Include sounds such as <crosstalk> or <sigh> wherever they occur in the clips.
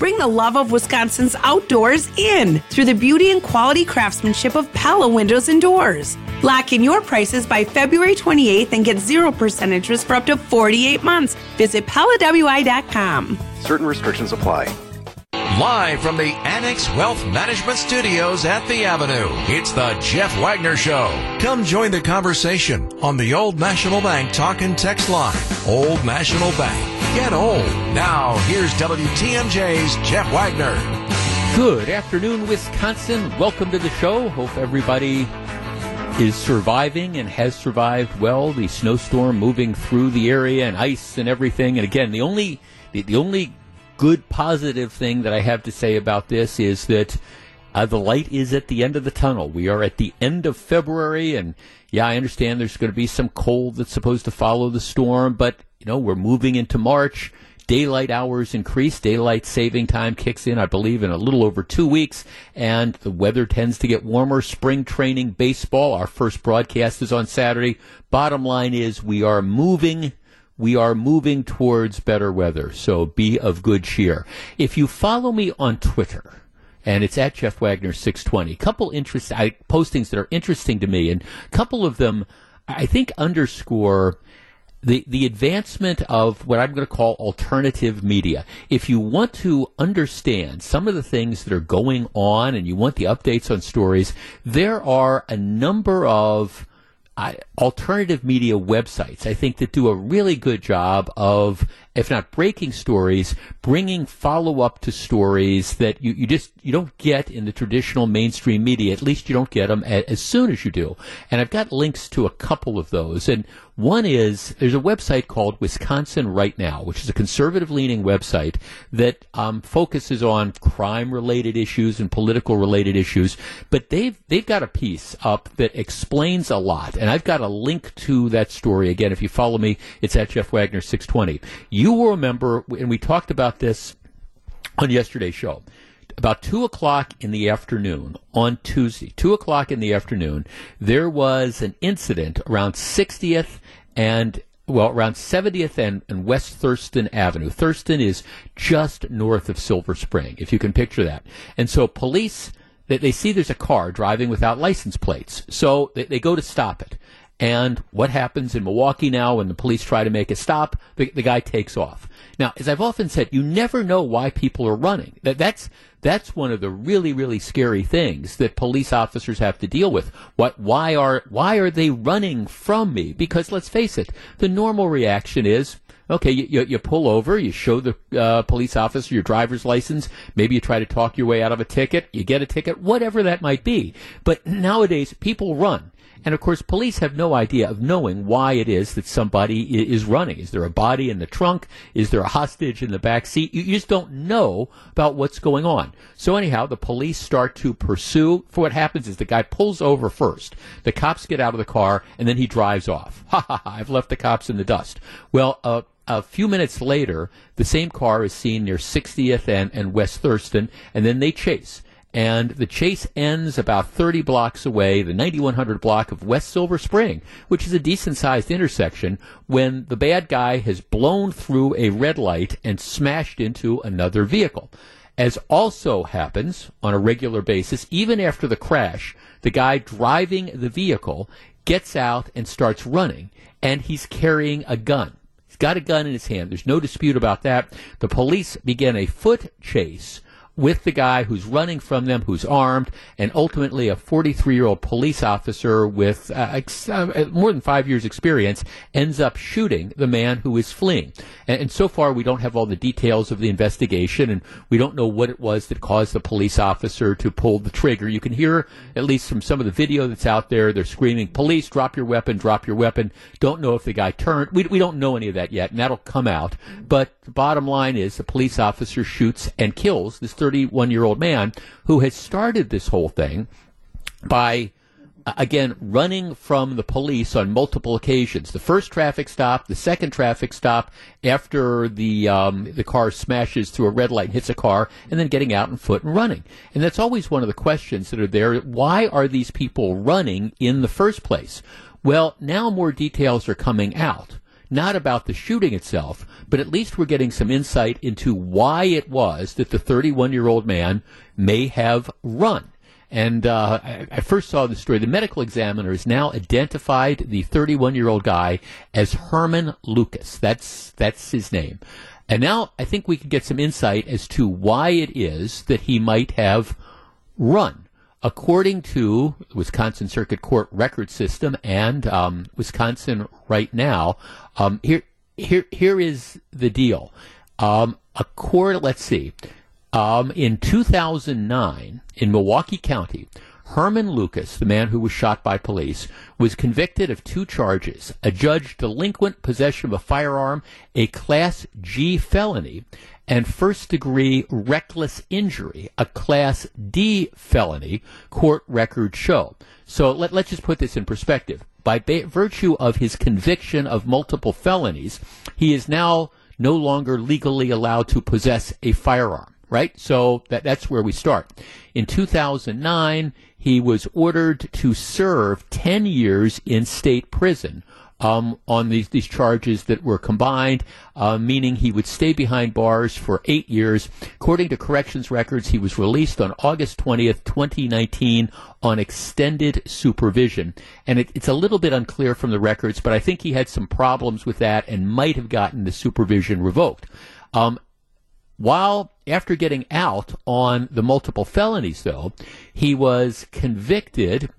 Bring the love of Wisconsin's outdoors in through the beauty and quality craftsmanship of Pella Windows and Doors. Lock in your prices by February 28th and get 0% interest for up to 48 months. Visit PellaWI.com. Certain restrictions apply. Live from the Annex Wealth Management Studios at the Avenue, it's the Jeff Wagner Show. Come join the conversation on the Old National Bank talk and text line. Old National Bank. Get old. Now, here's WTMJ's Jeff Wagner. Good afternoon, Wisconsin. Welcome to the show. Hope everybody is surviving and has survived well. The snowstorm moving through the area and ice and everything. And again, the only the, the only good positive thing that I have to say about this is that uh, the light is at the end of the tunnel. We are at the end of February, and yeah, I understand there's going to be some cold that's supposed to follow the storm, but you know we're moving into March. Daylight hours increase. Daylight saving time kicks in, I believe, in a little over two weeks, and the weather tends to get warmer. Spring training baseball. Our first broadcast is on Saturday. Bottom line is we are moving we are moving towards better weather, so be of good cheer. If you follow me on Twitter, and it's at Jeff Wagner 620, couple interest I, postings that are interesting to me, and a couple of them I think underscore the the advancement of what I'm going to call alternative media. If you want to understand some of the things that are going on and you want the updates on stories, there are a number of uh, alternative media websites, I think, that do a really good job of, if not breaking stories, bringing follow up to stories that you, you just you don't get in the traditional mainstream media. At least you don't get them as soon as you do. And I've got links to a couple of those. And one is there's a website called Wisconsin Right Now, which is a conservative leaning website that um, focuses on crime related issues and political related issues. But they've they've got a piece up that explains a lot, and I've got a link to that story again. If you follow me, it's at Jeff Wagner six twenty. You will remember, and we talked about this on yesterday's show about two o'clock in the afternoon on Tuesday, two o'clock in the afternoon, there was an incident around 60th and well, around 70th and, and, West Thurston Avenue. Thurston is just north of Silver Spring, if you can picture that. And so police, they, they see there's a car driving without license plates. So they, they go to stop it. And what happens in Milwaukee now when the police try to make a stop? The, the guy takes off. Now, as I've often said, you never know why people are running. That, that's that's one of the really really scary things that police officers have to deal with. What why are why are they running from me? Because let's face it, the normal reaction is okay, you, you, you, pull over, you show the uh, police officer your driver's license, maybe you try to talk your way out of a ticket, you get a ticket, whatever that might be. But nowadays, people run. And of course, police have no idea of knowing why it is that somebody is running. Is there a body in the trunk? Is there a hostage in the back seat? You, just don't know about what's going on. So anyhow, the police start to pursue. For what happens is the guy pulls over first. The cops get out of the car and then he drives off. <laughs> Ha ha ha! I've left the cops in the dust. Well, uh, a few minutes later, the same car is seen near 60th and, and West Thurston, and then they chase and the chase ends about 30 blocks away, the 9100 block of West Silver Spring, which is a decent sized intersection, when the bad guy has blown through a red light and smashed into another vehicle. As also happens on a regular basis, even after the crash, the guy driving the vehicle gets out and starts running, and he's carrying a gun. He's got a gun in his hand. There's no dispute about that. The police begin a foot chase with the guy who's running from them, who's armed, and ultimately a 43 year old police officer with uh, ex- uh, more than five years' experience ends up shooting the man who is fleeing. And, and, so far, we don't have all the details of the investigation, and we don't know what it was that caused the police officer to pull the trigger. You can hear, at least from some of the video that's out there, they're screaming, Police, drop your weapon, drop your weapon. Don't know if the guy turned. We, we don't know any of that yet, and that'll come out. But the bottom line is the police officer shoots and kills this 31 year old man who has started this whole thing by again running from the police on multiple occasions. The first traffic stop, the second traffic stop after the um, the car smashes through a red light and hits a car, and then getting out on foot and running. And that's always one of the questions that are there. Why are these people running in the first place? Well, now more details are coming out. Not about the shooting itself, but at least we're getting some insight into why it was that the 31 year old man may have run. And uh, I, I, first saw the story. The medical examiner has now identified the 31 year old guy as Herman Lucas. That's that's his name. And now I think we can get some insight as to why it is that he might have run. According to Wisconsin Circuit Court record system and um, Wisconsin right now, um, here here here is the deal. Um, a court, let's see, um, in 2009 in Milwaukee County, Herman Lucas, the man who was shot by police, was convicted of two charges a judge delinquent possession of a firearm, a Class G felony, and first degree reckless injury, a Class D felony, court records show. So let, us just put this in perspective. By ba- virtue of his conviction of multiple felonies, he is now no longer legally allowed to possess a firearm right? So that, that's where we start. In 2009, he was ordered to serve 10 years in state prison um, on these, these charges that were combined, uh, meaning he would stay behind bars for eight years. According to corrections records, he was released on August 20th, 2019, on extended supervision. And it, it's a little bit unclear from the records, but I think he had some problems with that and might have gotten the supervision revoked. Um, while after getting out on the multiple felonies, though, he was convicted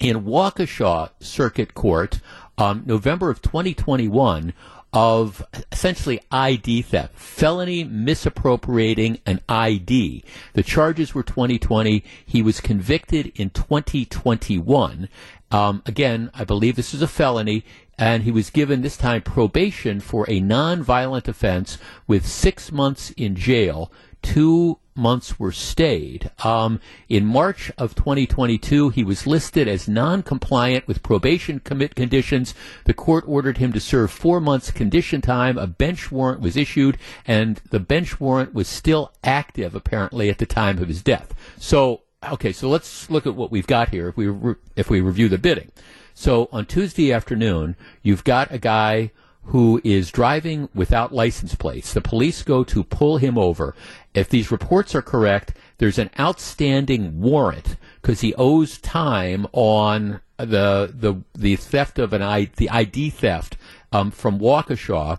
in Waukesha Circuit Court, um, November of 2021, of essentially ID theft, felony misappropriating an ID. The charges were 2020. He was convicted in 2021. Um, again, I believe this is a felony and he was given this time probation for a non-violent offense with six months in jail. Two months were stayed. Um, in March of 2022, he was listed as non-compliant with probation commit conditions. The court ordered him to serve four months condition time. A bench warrant was issued, and the bench warrant was still active apparently at the time of his death. So, okay, so let's look at what we've got here. If we re- if we review the bidding. So on Tuesday afternoon, you've got a guy who is driving without license plates. The police go to pull him over. If these reports are correct, there's an outstanding warrant because he owes time on the the the theft of an I, the ID theft um, from Waukesha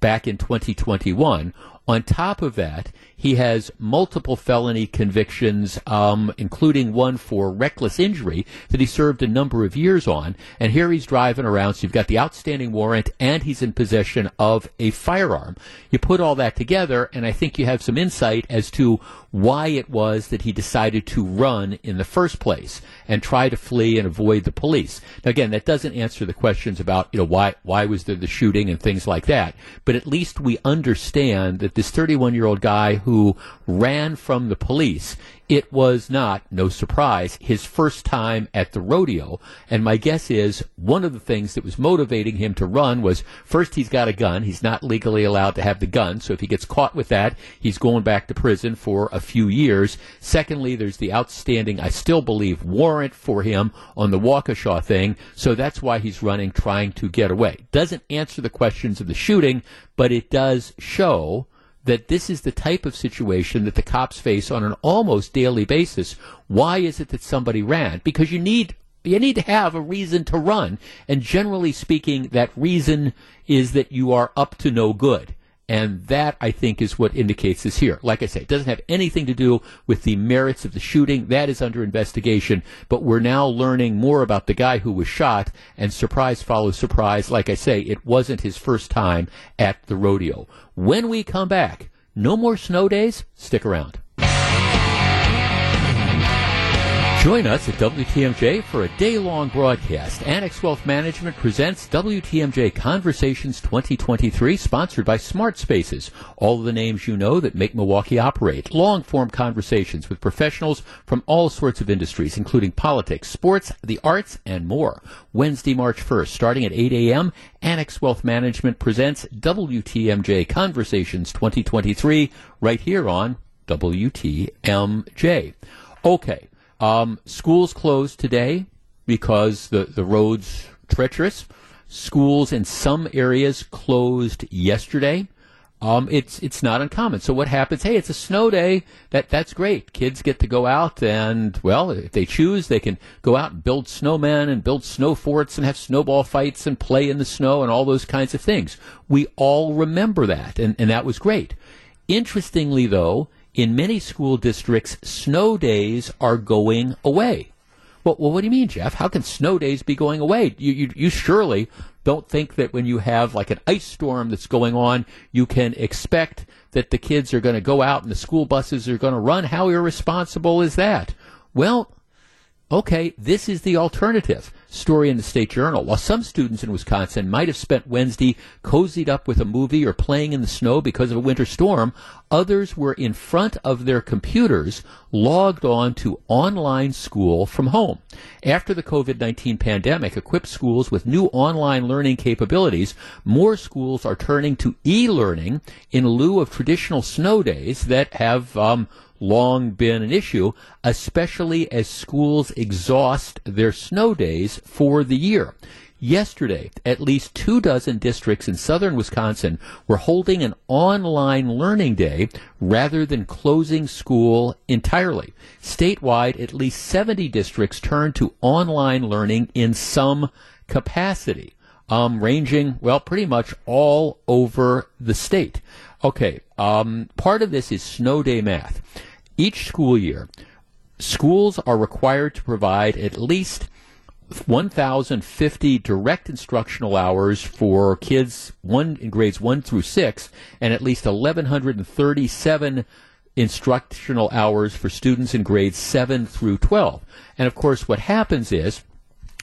back in 2021. On top of that, he has multiple felony convictions, um, including one for reckless injury that he served a number of years on. And here he's driving around, so you've got the outstanding warrant, and he's in possession of a firearm. You put all that together, and I think you have some insight as to why it was that he decided to run in the first place and try to flee and avoid the police. Now, again, that doesn't answer the questions about, you know, why, why was there the shooting and things like that. But at least we understand that this 31 year old guy who ran from the police it was not, no surprise, his first time at the rodeo. And my guess is one of the things that was motivating him to run was first, he's got a gun. He's not legally allowed to have the gun. So if he gets caught with that, he's going back to prison for a few years. Secondly, there's the outstanding, I still believe, warrant for him on the Waukesha thing. So that's why he's running, trying to get away. Doesn't answer the questions of the shooting, but it does show that this is the type of situation that the cops face on an almost daily basis. Why is it that somebody ran? Because you need you need to have a reason to run, and generally speaking, that reason is that you are up to no good. And that, I think, is what indicates this here. Like I say, it doesn't have anything to do with the merits of the shooting. That is under investigation. But we're now learning more about the guy who was shot, and surprise follows surprise. Like I say, it wasn't his first time at the rodeo. When we come back, no more snow days. Stick around. Join us at WTMJ for a day long broadcast. Annex Wealth Management presents WTMJ Conversations 2023, sponsored by Smart Spaces. All the names you know that make Milwaukee operate. Long form conversations with professionals from all sorts of industries, including politics, sports, the arts, and more. Wednesday, March 1st, starting at 8 a.m., Annex Wealth Management presents WTMJ Conversations 2023 right here on WTMJ. Okay. Um, schools closed today because the, the road's treacherous. Schools in some areas closed yesterday. Um, it's it's not uncommon. So what happens? Hey, it's a snow day. That that's great. Kids get to go out and well, if they choose, they can go out and build snowmen and build snow forts and have snowball fights and play in the snow and all those kinds of things. We all remember that, and, and that was great. Interestingly, though, in many school districts, snow days are going away. Well, well, what do you mean, Jeff? How can snow days be going away? You, you, you surely don't think that when you have like an ice storm that's going on, you can expect that the kids are going to go out and the school buses are going to run. How irresponsible is that? Well, okay, this is the alternative story in the State Journal. While some students in Wisconsin might have spent Wednesday cozied up with a movie or playing in the snow because of a winter storm, others were in front of their computers logged on to online school from home. After the COVID 19 pandemic equipped schools with new online learning capabilities, more schools are turning to e learning in lieu of traditional snow days that have um, long been an issue, especially as schools exhaust their snow days for the year. Yesterday, at least two dozen districts in southern Wisconsin were holding an online learning day rather than closing school entirely. Statewide, at least 70 districts turned to online learning in some capacity, um, ranging, well, pretty much all over the state. Okay, um, part of this is snow day math. Each school year, schools are required to provide at least 1,050 direct instructional hours for kids one in grades one through six, and at least 1,137 instructional hours for students in grades seven through 12. And of course, what happens is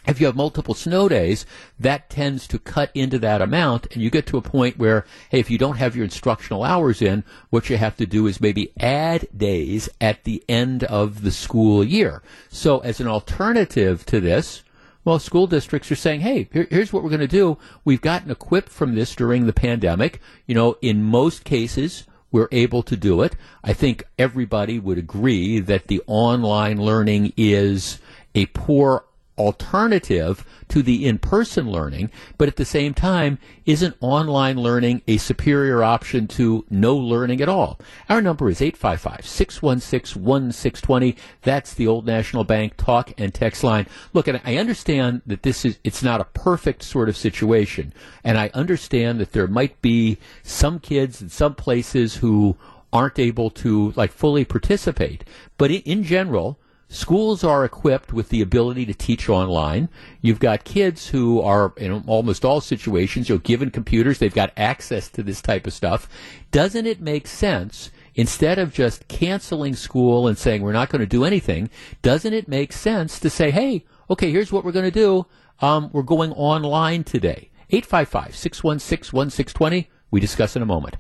if you have multiple snow days, that tends to cut into that amount, and you get to a point where, hey, if you don't have your instructional hours in, what you have to do is maybe add days at the end of the school year. So, as an alternative to this, well, school districts are saying, hey, here, here's what we're going to do. We've gotten equipped from this during the pandemic. You know, in most cases, we're able to do it. I think everybody would agree that the online learning is a poor alternative to the in-person learning, but at the same time, isn't online learning a superior option to no learning at all? Our number is 855-616-1620. That's the Old National Bank talk and text line. Look, and I understand that this is, it's not a perfect sort of situation, and I understand that there might be some kids in some places who aren't able to like fully participate, but in, in general, Schools are equipped with the ability to teach online. You've got kids who are in almost all situations, you know, given computers, they've got access to this type of stuff. Doesn't it make sense instead of just canceling school and saying we're not going to do anything, doesn't it make sense to say, hey, okay, here's what we're going to do. Um, we're going online today. 855 616 1620. We discuss in a moment.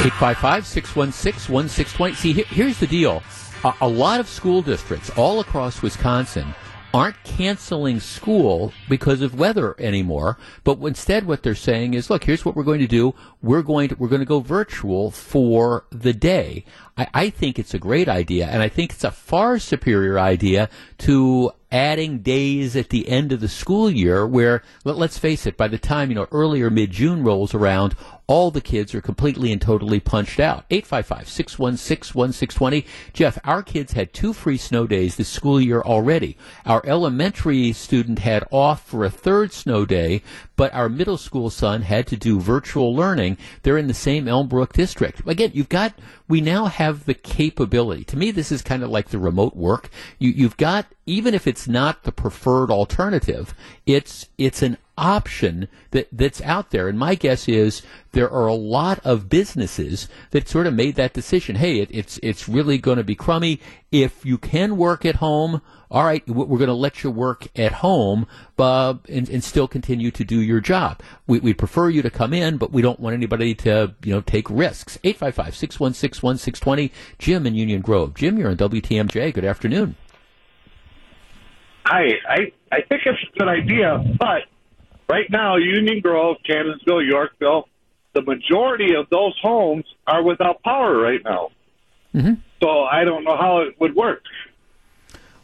855 616 1620. See, here's the deal. A, a lot of school districts all across Wisconsin aren't canceling school because of weather anymore, but instead what they're saying is, look, here's what we're going to do. We're going to, we're going to go virtual for the day. I, I think it's a great idea, and I think it's a far superior idea to adding days at the end of the school year where, let, us face it, by the time, you know, earlier mid-June rolls around, all the kids are completely and totally punched out. 855-616-1620. Jeff, our kids had two free snow days this school year already. Our elementary student had off for a third snow day, but our middle school son had to do virtual learning. They're in the same Elmbrook district. Again, you've got, we now have the capability. To me, this is kind of like the remote work. You, you've got, even if it's not the preferred alternative, it's, it's an option that, that's out there. And my guess is there are a lot of businesses that sort of made that decision. Hey, it, it's, it's really going to be crummy. If you can work at home, all right, we're going to let you work at home, uh, and, and, still continue to do your job. We, we prefer you to come in, but we don't want anybody to, you know, take risks. 855-616-1620. Jim in Union Grove. Jim, you're on WTMJ. Good afternoon. Hi. I, I think it's a good idea, but Right now, Union Grove, Kansasville, Yorkville, the majority of those homes are without power right now. Mm-hmm. So I don't know how it would work.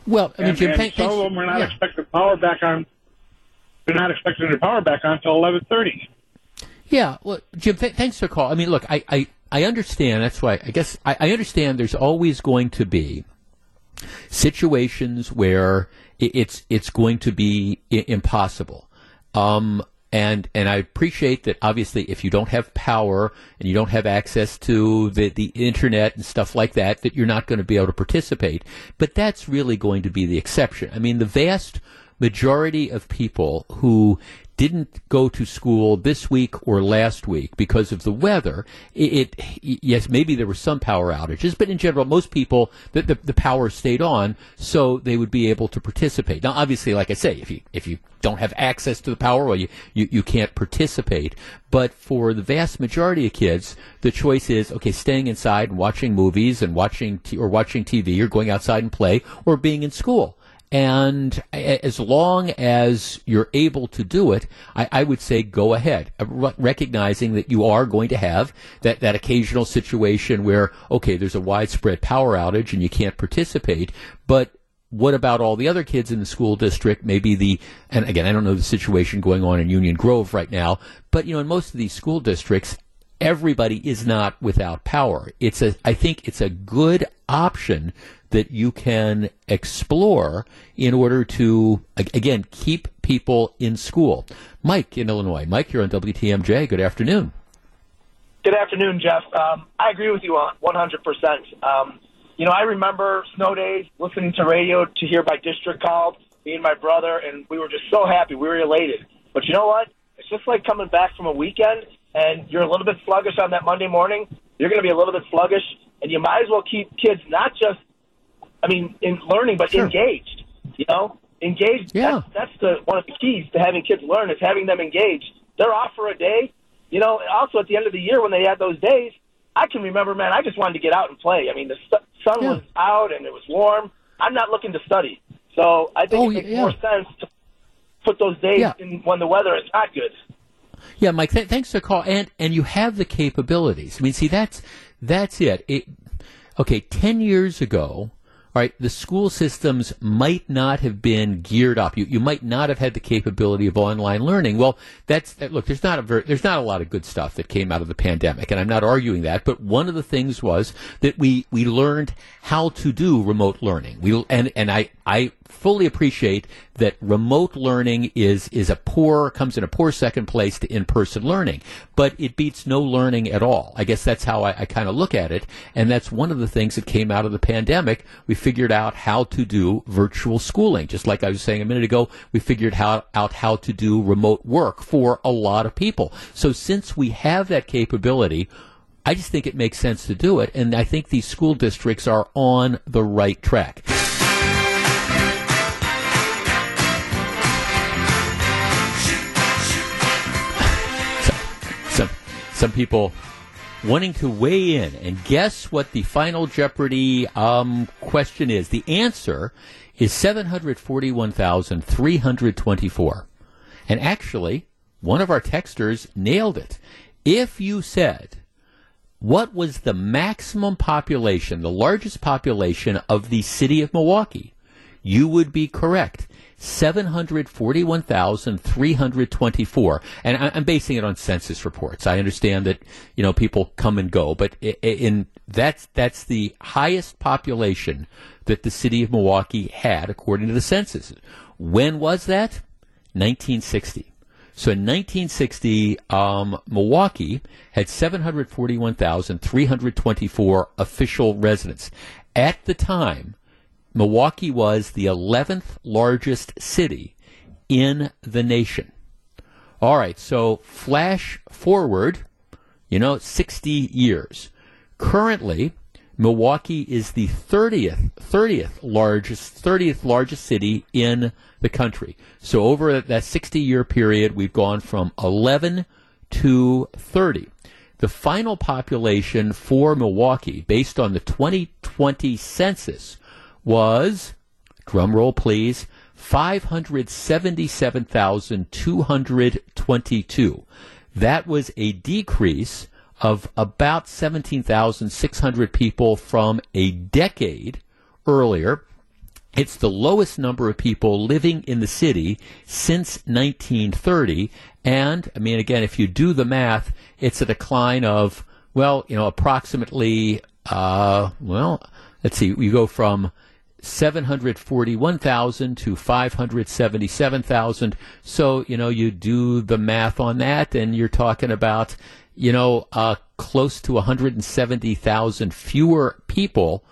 Well, I mean, and, Jim, and thank, some thanks, of them are not yeah. expecting power back on. They're not expecting their power back on until eleven thirty. Yeah, well, Jim, th- thanks for the call. I mean, look, I, I, I understand. That's why I guess I, I understand. There's always going to be situations where it's it's going to be I- impossible. Um, and and I appreciate that. Obviously, if you don't have power and you don't have access to the the internet and stuff like that, that you're not going to be able to participate. But that's really going to be the exception. I mean, the vast majority of people who didn't go to school this week or last week because of the weather. It, it yes, maybe there were some power outages, but in general, most people the, the the power stayed on, so they would be able to participate. Now, obviously, like I say, if you if you don't have access to the power, well, you, you, you can't participate. But for the vast majority of kids, the choice is okay, staying inside and watching movies and watching t- or watching TV or going outside and play or being in school. And as long as you're able to do it, I, I would say go ahead, uh, re- recognizing that you are going to have that, that occasional situation where, okay, there's a widespread power outage and you can't participate, but what about all the other kids in the school district? Maybe the, and again, I don't know the situation going on in Union Grove right now, but you know, in most of these school districts, everybody is not without power. It's a, I think it's a good option that you can explore in order to, again, keep people in school. Mike in Illinois. Mike, you're on WTMJ. Good afternoon. Good afternoon, Jeff. Um, I agree with you on 100%. Um, you know, I remember snow days, listening to radio to hear my district called, me and my brother, and we were just so happy. We were elated. But you know what? It's just like coming back from a weekend, and you're a little bit sluggish on that Monday morning. You're going to be a little bit sluggish, and you might as well keep kids not just, I mean, in learning, but Sure. engaged. You know, engaged. Yeah. That's, that's the one of the keys to having kids learn is having them engaged. They're off for a day. You know, also at the end of the year when they had those days, I can remember, man, I just wanted to get out and play. I mean, the su- sun Yeah. was out and it was warm. I'm not looking to study. So I think Oh, it makes yeah. more sense to put those days Yeah. in when the weather is not good. Yeah, Mike. Th- thanks for the call, and and you have the capabilities. I mean, see, that's that's it. it. Okay, ten years ago, all right, the school systems might not have been geared up. You you might not have had the capability of online learning. Well, that's that, look. There's not a very, there's not a lot of good stuff that came out of the pandemic, and I'm not arguing that. But one of the things was that we we learned how to do remote learning. We and and I I fully appreciate that remote learning is is a poor comes in a poor second place to in-person learning, but it beats no learning at all. I guess that's how I, I kind of look at it, and that's one of the things that came out of the pandemic. We figured out how to do virtual schooling, just like I was saying a minute ago. We figured how, out how to do remote work for a lot of people. So since we have that capability. I just think it makes sense to do it, and I think these school districts are on the right track. Some people wanting to weigh in and guess what the final Jeopardy um, question is. The answer is seven hundred forty-one thousand three hundred twenty-four, and actually, one of our texters nailed it. If you said what was the maximum population, the largest population of the city of Milwaukee, you would be correct. 741,324. And I'm basing it on census reports. I understand that, you know, people come and go, but in, that's, that's the highest population that the city of Milwaukee had according to the census. When was that? 1960. So in 1960, um, Milwaukee had 741,324 official residents. At the time, Milwaukee was the 11th largest city in the nation. All right, so flash forward, you know, 60 years. Currently, Milwaukee is the 30th 30th largest 30th largest city in the country. So over that 60 year period, we've gone from 11 to 30. The final population for Milwaukee, based on the 2020 census, was, drum roll please, 577,222. That was a decrease of about 17,600 people from a decade earlier. It's the lowest number of people living in the city since 1930. And, I mean, again, if you do the math, it's a decline of, well, you know, approximately, uh, well, let's see, we go from 741,000 to 577,000. So, you know, you do the math on that and you're talking about, you know, uh, close to 170,000 fewer people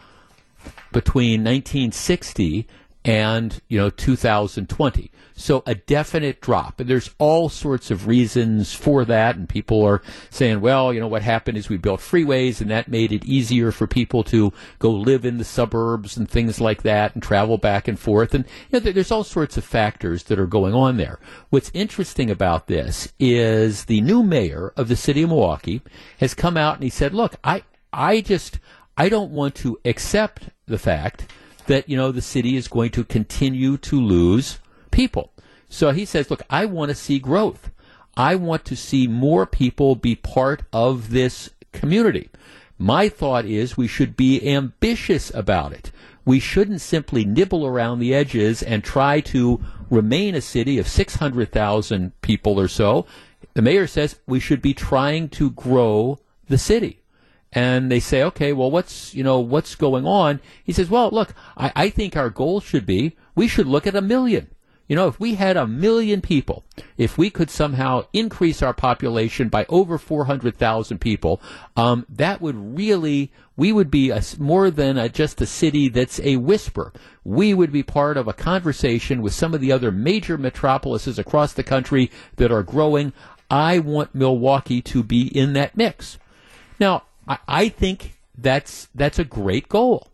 between 1960 and you know 2020 so a definite drop. And there's all sorts of reasons for that. And people are saying well you know what happened is we built freeways and that made it easier for people to go live in the suburbs and things like that and travel back and forth. And you know, there's all sorts of factors that are going on there. What's interesting about this is the new mayor of the city of Milwaukee has come out and he said look I I just I don't want to accept the fact that, you know, the city is going to continue to lose people. So he says, look, I want to see growth. I want to see more people be part of this community. My thought is we should be ambitious about it. We shouldn't simply nibble around the edges and try to remain a city of 600,000 people or so. The mayor says we should be trying to grow the city and they say, okay, well, what's you know what's going on? He says, well, look, I, I think our goal should be we should look at a million. You know, if we had a million people, if we could somehow increase our population by over 400,000 people, um, that would really, we would be a, more than a, just a city that's a whisper. We would be part of a conversation with some of the other major metropolises across the country that are growing. I want Milwaukee to be in that mix. Now, I, I think that's that's a great goal.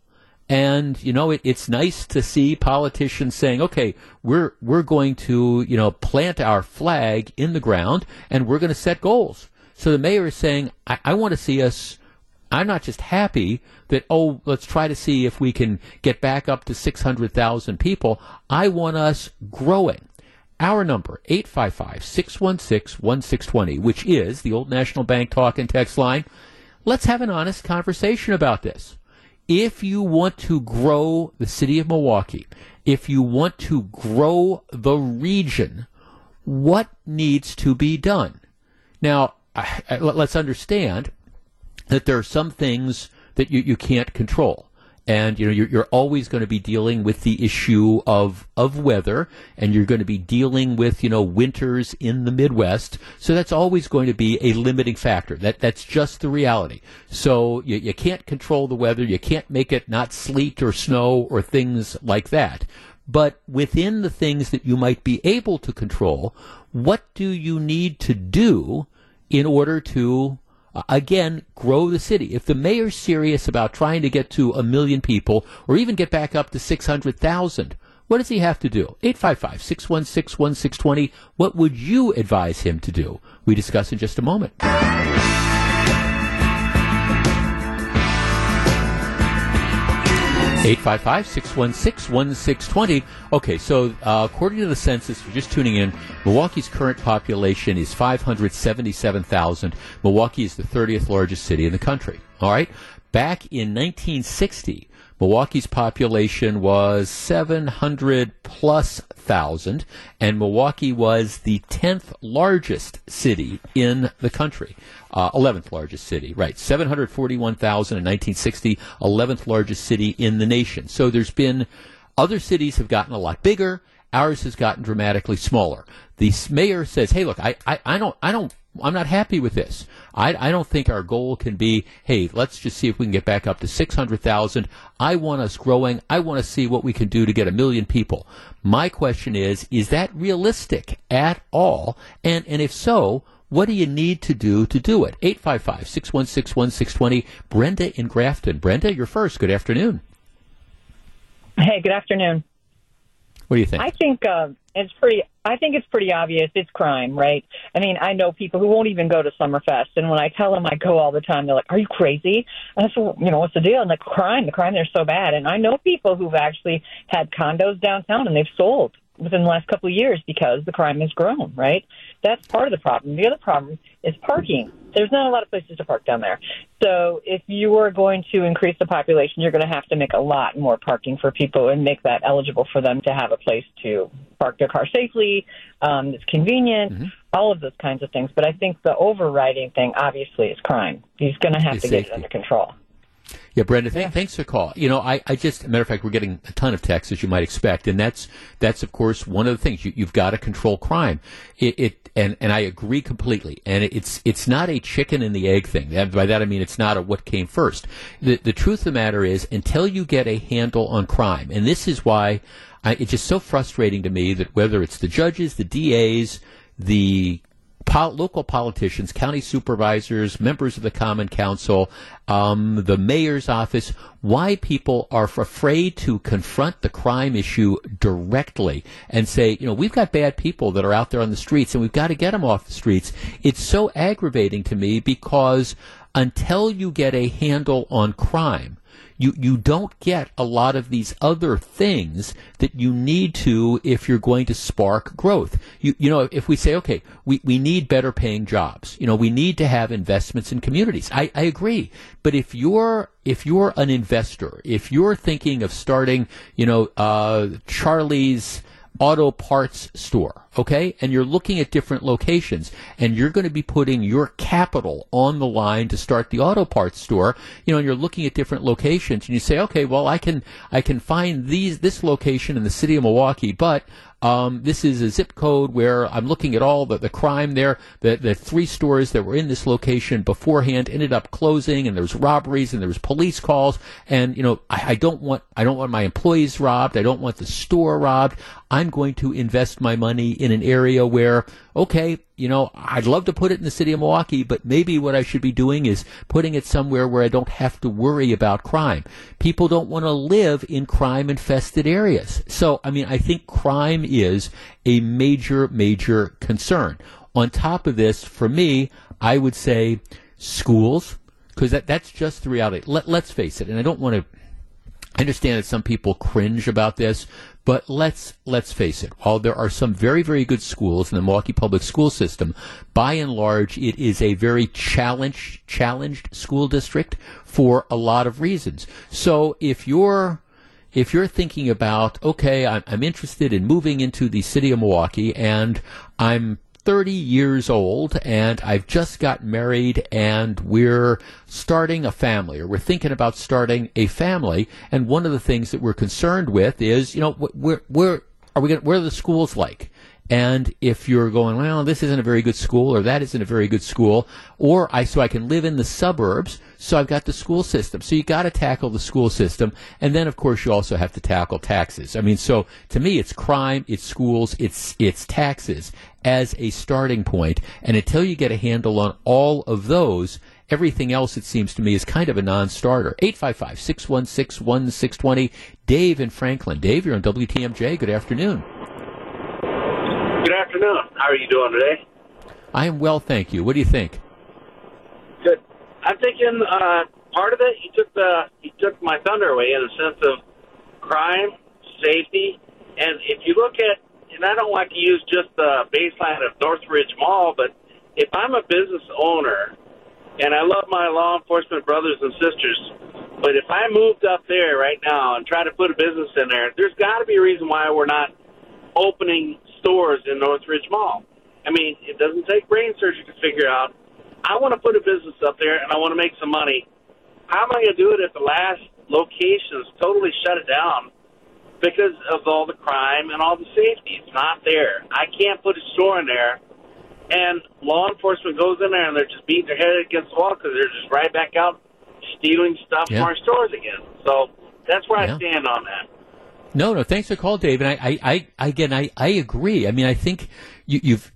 And you know, it, it's nice to see politicians saying, "Okay, we're we're going to you know plant our flag in the ground, and we're going to set goals." So the mayor is saying, "I, I want to see us." I'm not just happy that oh, let's try to see if we can get back up to 600,000 people. I want us growing. Our number, 855-616-1620, which is the Old National Bank talk and text line let's have an honest conversation about this. If you want to grow the city of Milwaukee, if you want to grow the region, what needs to be done? Now, let's understand that there are some things that you, you can't control and you know you're, you're always going to be dealing with the issue of of weather and you're going to be dealing with you know winters in the midwest. So that's always going to be a limiting factor. That that's just the reality. So you, you can't control the weather. You can't make it not sleet or snow or things like that. But within the things that you might be able to control what do you need to do in order to Uh, again, grow the city. If the mayor's serious about trying to get to a million people or even get back up to 600,000, what does he have to do? 855 616 1620. What would you advise him to do? We discuss in just a moment. 855 616 1620. Okay, so uh, according to the census, if you're just tuning in, Milwaukee's current population is 577,000. Milwaukee is the 30th largest city in the country. All right? Back in 1960, Milwaukee's population was 700 plus thousand, and Milwaukee was the 10th largest city in the country. Uh, 11th largest city, right. 741,000 in 1960, 11th largest city in the nation. So there's been, other cities have gotten a lot bigger. Ours has gotten dramatically smaller. The mayor says, hey, look, I, I, I don't, I don't I'm not happy with this. I, I don't think our goal can be, hey, let's just see if we can get back up to 600,000. I want us growing. I want to see what we can do to get a million people. My question is, is that realistic at all? And, and if so, what do you need to do to do it? 855 616 1620. Brenda in Grafton. Brenda, you're first. Good afternoon. Hey, good afternoon. What do you think? I think uh, it's pretty. I think it's pretty obvious. It's crime, right? I mean, I know people who won't even go to Summerfest, and when I tell them I go all the time, they're like, "Are you crazy?" And I said, "You know, what's the deal?" And the crime, the crime there's so bad. And I know people who've actually had condos downtown, and they've sold within the last couple of years because the crime has grown, right? That's part of the problem. The other problem is parking. There's not a lot of places to park down there. So if you are going to increase the population, you're going to have to make a lot more parking for people and make that eligible for them to have a place to park their car safely. Um, it's convenient, mm-hmm. all of those kinds of things. But I think the overriding thing, obviously, is crime. He's going to have to safety. get it under control. Yeah, Brenda, th- thanks for the call. You know, I, I just, matter of fact, we're getting a ton of texts, as you might expect, and that's, that's of course one of the things. You, have got to control crime. It, it, and, and I agree completely. And it's, it's not a chicken and the egg thing. And by that I mean it's not a what came first. The, the truth of the matter is, until you get a handle on crime, and this is why I, it's just so frustrating to me that whether it's the judges, the DAs, the local politicians, county supervisors, members of the Common Council, um, the mayor's office, why people are afraid to confront the crime issue directly and say, you know, we've got bad people that are out there on the streets and we've got to get them off the streets. It's so aggravating to me because until you get a handle on crime, you, you don't get a lot of these other things that you need to if you're going to spark growth. You, you know, if we say, okay, we, we need better paying jobs, you know, we need to have investments in communities. I, I agree. But if you're, if you're an investor, if you're thinking of starting, you know, uh, Charlie's, auto parts store, okay? And you're looking at different locations and you're going to be putting your capital on the line to start the auto parts store, you know, and you're looking at different locations and you say, okay, well, I can, I can find these, this location in the city of Milwaukee, but um, this is a zip code where I'm looking at all the, the crime there. The, the three stores that were in this location beforehand ended up closing, and there was robberies, and there was police calls. And you know, I, I don't want I don't want my employees robbed. I don't want the store robbed. I'm going to invest my money in an area where, okay, you know, I'd love to put it in the city of Milwaukee, but maybe what I should be doing is putting it somewhere where I don't have to worry about crime. People don't want to live in crime infested areas. So, I mean, I think crime is a major, major concern. On top of this, for me, I would say schools, because that, that's just the reality. Let, let's face it, and I don't want to I understand that some people cringe about this, but let's let's face it. While there are some very very good schools in the Milwaukee public school system, by and large, it is a very challenged challenged school district for a lot of reasons. So if you're if you're thinking about, okay, I'm, I'm interested in moving into the city of Milwaukee and I'm 30 years old and I've just got married and we're starting a family or we're thinking about starting a family. And one of the things that we're concerned with is, you know, where, where are we going where are the schools like? And if you're going, well, this isn't a very good school or that isn't a very good school, or I, so I can live in the suburbs, so I've got the school system. So you got to tackle the school system. And then, of course, you also have to tackle taxes. I mean, so to me, it's crime, it's schools, it's, it's taxes as a starting point. And until you get a handle on all of those, everything else, it seems to me, is kind of a non-starter. 855-616-1620. Dave in Franklin. Dave, you're on WTMJ. Good afternoon. Good afternoon. How are you doing today? I am well, thank you. What do you think? I'm thinking uh, part of it he took the he took my thunder away in the sense of crime, safety, and if you look at and I don't like to use just the baseline of Northridge Mall, but if I'm a business owner and I love my law enforcement brothers and sisters, but if I moved up there right now and try to put a business in there, there's got to be a reason why we're not opening stores in Northridge Mall. I mean, it doesn't take brain surgery to figure out. I want to put a business up there and I want to make some money. How am I going to do it if the last locations totally shut it down because of all the crime and all the safety? It's not there. I can't put a store in there, and law enforcement goes in there and they're just beating their head against the wall because they're just right back out stealing stuff yeah. from our stores again. So that's where yeah. I stand on that. No, no. Thanks for the call, Dave. And I, I, I again, I, I agree. I mean, I think you, you've.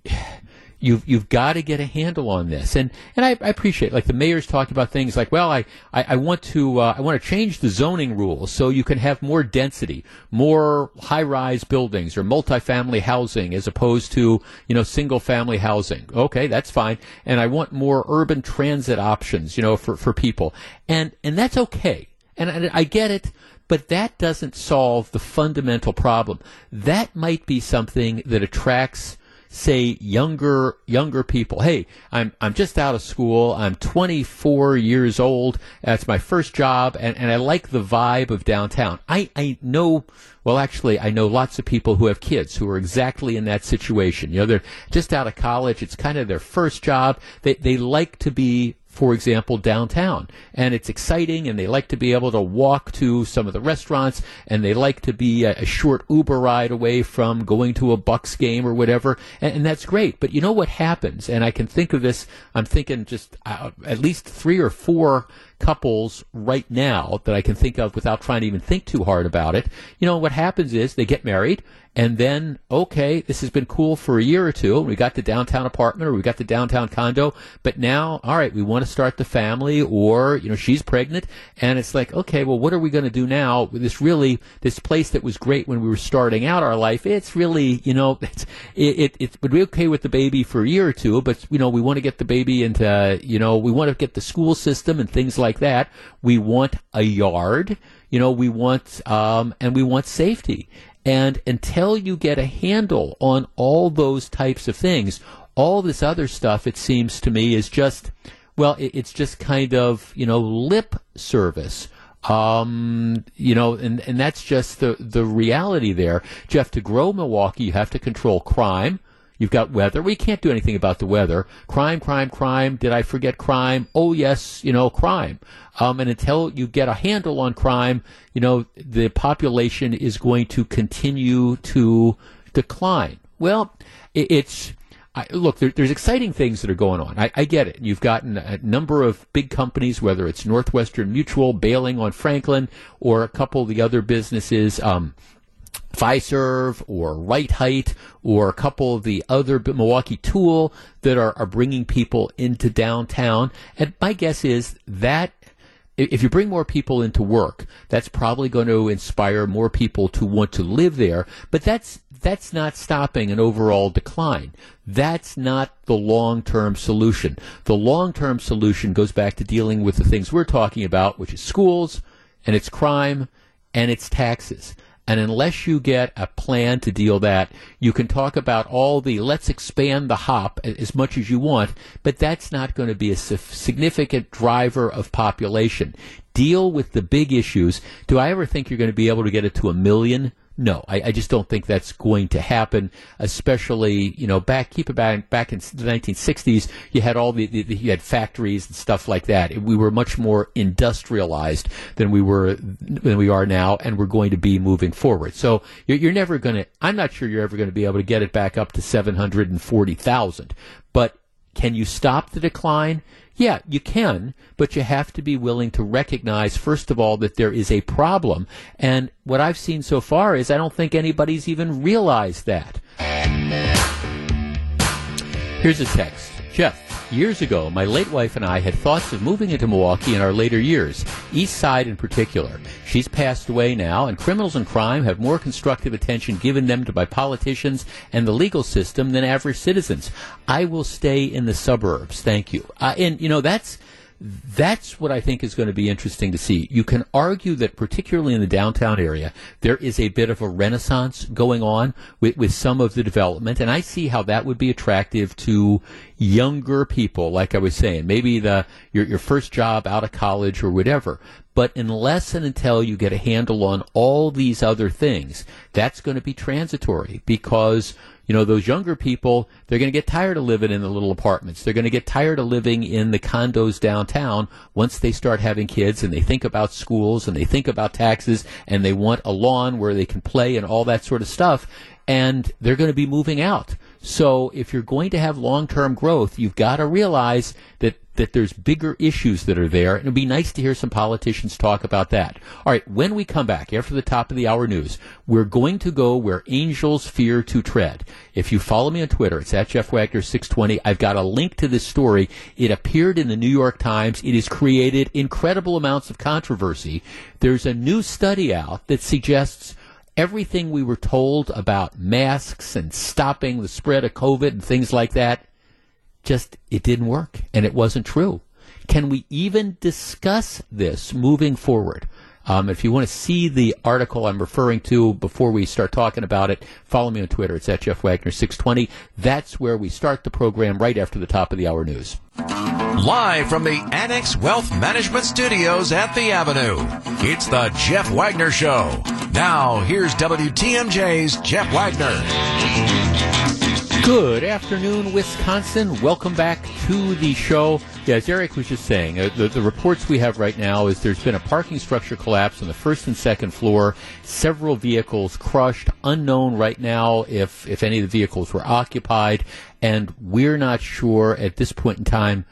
You've you've got to get a handle on this, and and I, I appreciate like the mayor's talking about things like, well, I I, I want to uh, I want to change the zoning rules so you can have more density, more high rise buildings or multifamily housing as opposed to you know single family housing. Okay, that's fine, and I want more urban transit options, you know, for for people, and and that's okay And, and I get it, but that doesn't solve the fundamental problem. That might be something that attracts say younger younger people hey i'm i'm just out of school. I'm 24 years old. That's my first job and, and i like the vibe of downtown. I i know well actually i know lots of people who have kids who are exactly in that situation. You know they're just out of college. It's kind of their first job. They they like to be for example, downtown. And it's exciting, and they like to be able to walk to some of the restaurants, and they like to be a, a short Uber ride away from going to a Bucks game or whatever. And, and, that's great. But you know what happens? And I can think of this, I'm thinking just uh, at least three or four couples right now that I can think of without trying to even think too hard about it. You know, what happens is they get married and then, okay, this has been cool for a year or two. We got the downtown apartment or we got the downtown condo, but now, all right, we want to start the family or, you know, she's pregnant and it's like, okay, well, what are we going to do now with this really, this place that was great when we were starting out our life? It's really, you know, <laughs> it's, it, it, it would be okay with the baby for a year or two, but, you know, we want to get the baby into, you know, we want to get the school system and things like that. We want a yard you know we want um, and we want safety and until you get a handle on all those types of things, all this other stuff, it seems to me, is just, well, it's just kind of, you know, lip service. Um, you know, and, and that's just the, the reality there. Jeff, to grow Milwaukee, you have to control crime. You've got weather. We can't do anything about the weather. Crime, crime, crime. Did I forget crime? Oh, yes, you know, crime. Um, and until you get a handle on crime, you know, the population is going to continue to decline. Well, it, it's, I, look, there, there's exciting things that are going on. I, I, get it. You've gotten a number of big companies, whether it's Northwestern Mutual bailing on Franklin or a couple of the other businesses, um, Fiserv or Rite-Hite or a couple of the other Milwaukee Tool that are, are bringing people into downtown. And my guess is that if you bring more people into work, that's probably going to inspire more people to want to live there. But that's that's not stopping an overall decline. That's not the long-term solution. The long-term solution goes back to dealing with the things we're talking about, which is schools and it's crime and it's taxes. And unless you get a plan to deal that, you can talk about all the let's expand the hop as much as you want, but that's not going to be a significant driver of population. Deal with the big issues. Do I ever think you're going to be able to get it to a million? No, I, I, just don't think that's going to happen. Especially, you know, back keep it back in the 1960s, you had all the, the you had factories and stuff like that. We were much more industrialized than we were than we are now, and we're going to be moving forward. So you're, you're never going to. I'm not sure you're ever going to be able to get it back up to 740,000. But can you stop the decline? Yeah, you can, but you have to be willing to recognize, first of all, that there is a problem. And what I've seen so far is I don't think anybody's even realized that. Here's a text Jeff, Years ago, my late wife and I had thoughts of moving into Milwaukee in our later years, East Side in particular. She's passed away now, and criminals and crime have more constructive attention given them to by politicians and the legal system than average citizens. I will stay in the suburbs. Thank you. Uh, and, you know, that's that's what I think is going to be interesting to see. You can argue that, particularly in the downtown area, there is a bit of a renaissance going on with, with some of the development, and I see how that would be attractive to younger people, like I was saying, maybe the your, your first job out of college or whatever. But unless and until you get a handle on all these other things, that's going to be transitory because you know, those younger people, they're going to get tired of living in the little apartments. They're going to get tired of living in the condos downtown once they start having kids and they think about schools and they think about taxes and they want a lawn where they can play and all that sort of stuff. And they're going to be moving out. So if you're going to have long-term growth, you've got to realize that that there's bigger issues that are there. And it'd be nice to hear some politicians talk about that. All right, when we come back after the top of the hour news, we're going to go where angels fear to tread. If you follow me on Twitter, it's at Jeff Wagner 620. I've got a link to this story. It appeared in the New York Times. It has created incredible amounts of controversy. There's a new study out that suggests everything we were told about masks and stopping the spread of COVID and things like that just it didn't work and it wasn't true. Can we even discuss this moving forward? Um, if you want to see the article I'm referring to before we start talking about it, follow me on Twitter. It's at Jeff Wagner 620. That's where we start the program right after the top of the hour news. Live from the Annex Wealth Management Studios at the Avenue, it's the Jeff Wagner Show. Now, here's WTMJ's Jeff Wagner. Good afternoon, Wisconsin. Welcome back to the show. Yeah, as Eric was just saying, uh, the, the, reports we have right now is there's been a parking structure collapse on the first and second floor. Several vehicles crushed. Unknown right now if if any of the vehicles were occupied, and we're not sure at this point in time.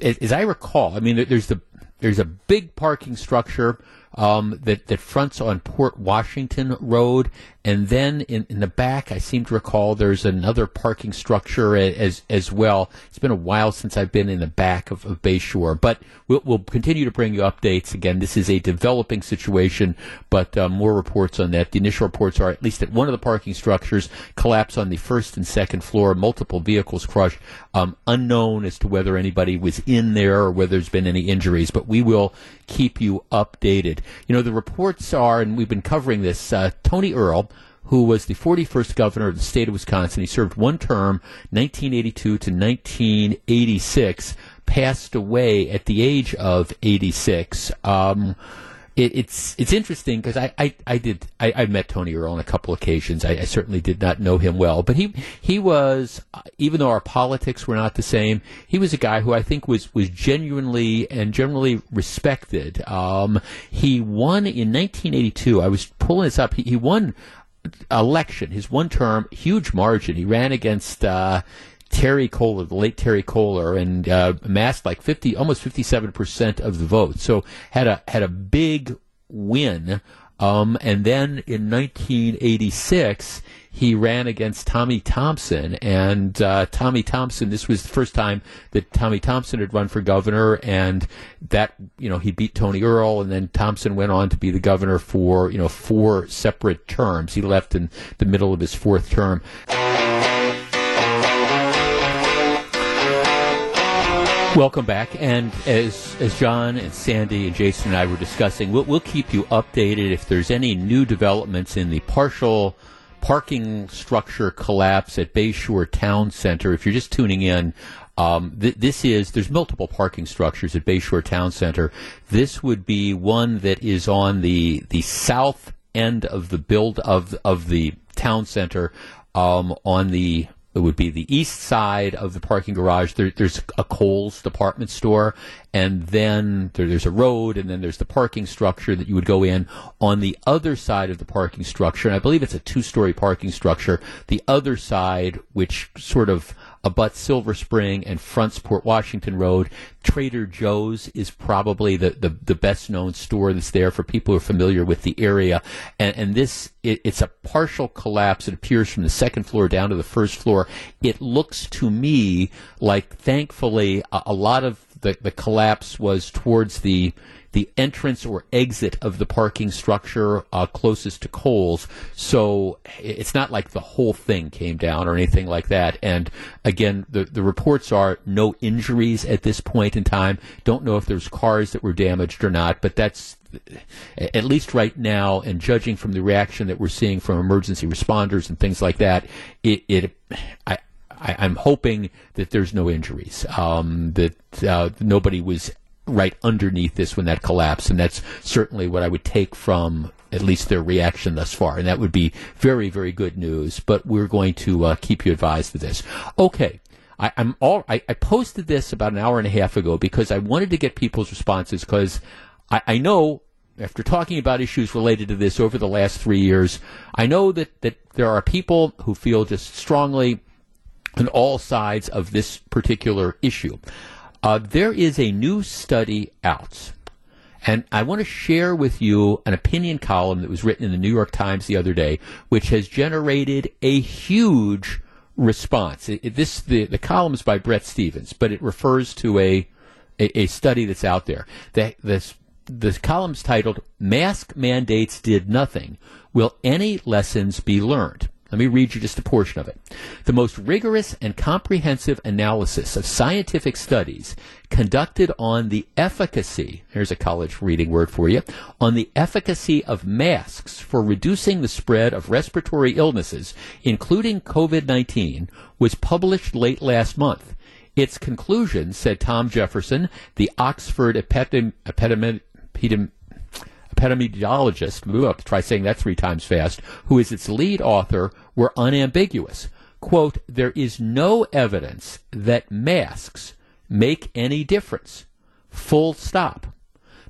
As I recall, I mean, there's the there's a big parking structure um, that that fronts on Port Washington Road, and then in, in the back, I seem to recall there's another parking structure as as well. It's been a while since I've been in the back of, of Bayshore, but we'll, we'll continue to bring you updates. Again, this is a developing situation, but uh, more reports on that. The initial reports are at least that one of the parking structures collapse on the first and second floor, multiple vehicles crushed. Um, unknown as to whether anybody was in there or whether there's been any injuries, but we will keep you updated. You know, the reports are, and we've been covering this, uh, Tony Earl, who was the 41st governor of the state of Wisconsin. He served one term, 1982 to 1986, passed away at the age of 86. Um, it, it's it's interesting because I, I, I did I, I met Tony Earl on a couple occasions. I, I, certainly did not know him well, but he he was even though our politics were not the same, he was a guy who I think was was genuinely and generally respected. Um, he won in 1982. I was pulling this up. He, he won election, his one term, huge margin. He ran against. Uh, Terry Kohler, the late Terry Kohler, and uh, amassed like fifty, almost fifty-seven percent of the vote. So had a had a big win. Um, and then in 1986, he ran against Tommy Thompson, and uh, Tommy Thompson. This was the first time that Tommy Thompson had run for governor, and that you know he beat Tony Earl, and then Thompson went on to be the governor for you know four separate terms. He left in the middle of his fourth term. Welcome back. And as as John and Sandy and Jason and I were discussing, we'll, we'll keep you updated if there's any new developments in the partial parking structure collapse at Bayshore Town Center. If you're just tuning in, um, th- this is there's multiple parking structures at Bayshore Town Center. This would be one that is on the the south end of the build of of the town center um, on the it would be the east side of the parking garage. There, there's a Kohl's department store, and then there, there's a road, and then there's the parking structure that you would go in. On the other side of the parking structure, and I believe it's a two-story parking structure. The other side, which sort of abuts Silver Spring and fronts Port Washington Road. Trader Joe's is probably the, the, the, best known store that's there for people who are familiar with the area. And, and this, it, it's a partial collapse. It appears from the second floor down to the first floor. It looks to me like, thankfully, a, a lot of the, the collapse was towards the the entrance or exit of the parking structure uh, closest to Kohl's. So it's not like the whole thing came down or anything like that. And again, the, the reports are no injuries at this point in time. Don't know if there's cars that were damaged or not, but that's at least right now, and judging from the reaction that we're seeing from emergency responders and things like that, it, it I, I, am hoping that there's no injuries, um, that uh, nobody was right underneath this when that collapsed, and that's certainly what I would take from at least their reaction thus far, and that would be very, very good news. But we're going to uh, keep you advised of this. Okay. I, am all. I, I, posted this about an hour and a half ago because I wanted to get people's responses because I, I know after talking about issues related to this over the last three years, I know that, that there are people who feel just strongly on all sides of this particular issue. Uh, there is a new study out, and I want to share with you an opinion column that was written in the New York Times the other day, which has generated a huge response. It, it, this the, the column is by Bret Stephens, but it refers to a a, a study that's out there. The, this the column's titled "Mask Mandates Did Nothing. Will Any Lessons Be Learned?" Let me read you just a portion of it. The most rigorous and comprehensive analysis of scientific studies conducted on the efficacy, here's a college reading word for you, on the efficacy of masks for reducing the spread of respiratory illnesses, including COVID 19, was published late last month. Its conclusions, said Tom Jefferson, the Oxford epidemi- epidemi- epidemi- epidemiologist, we'll try saying that three times fast, who is its lead author, were unambiguous. Quote, there is no evidence that masks make any difference. Full stop.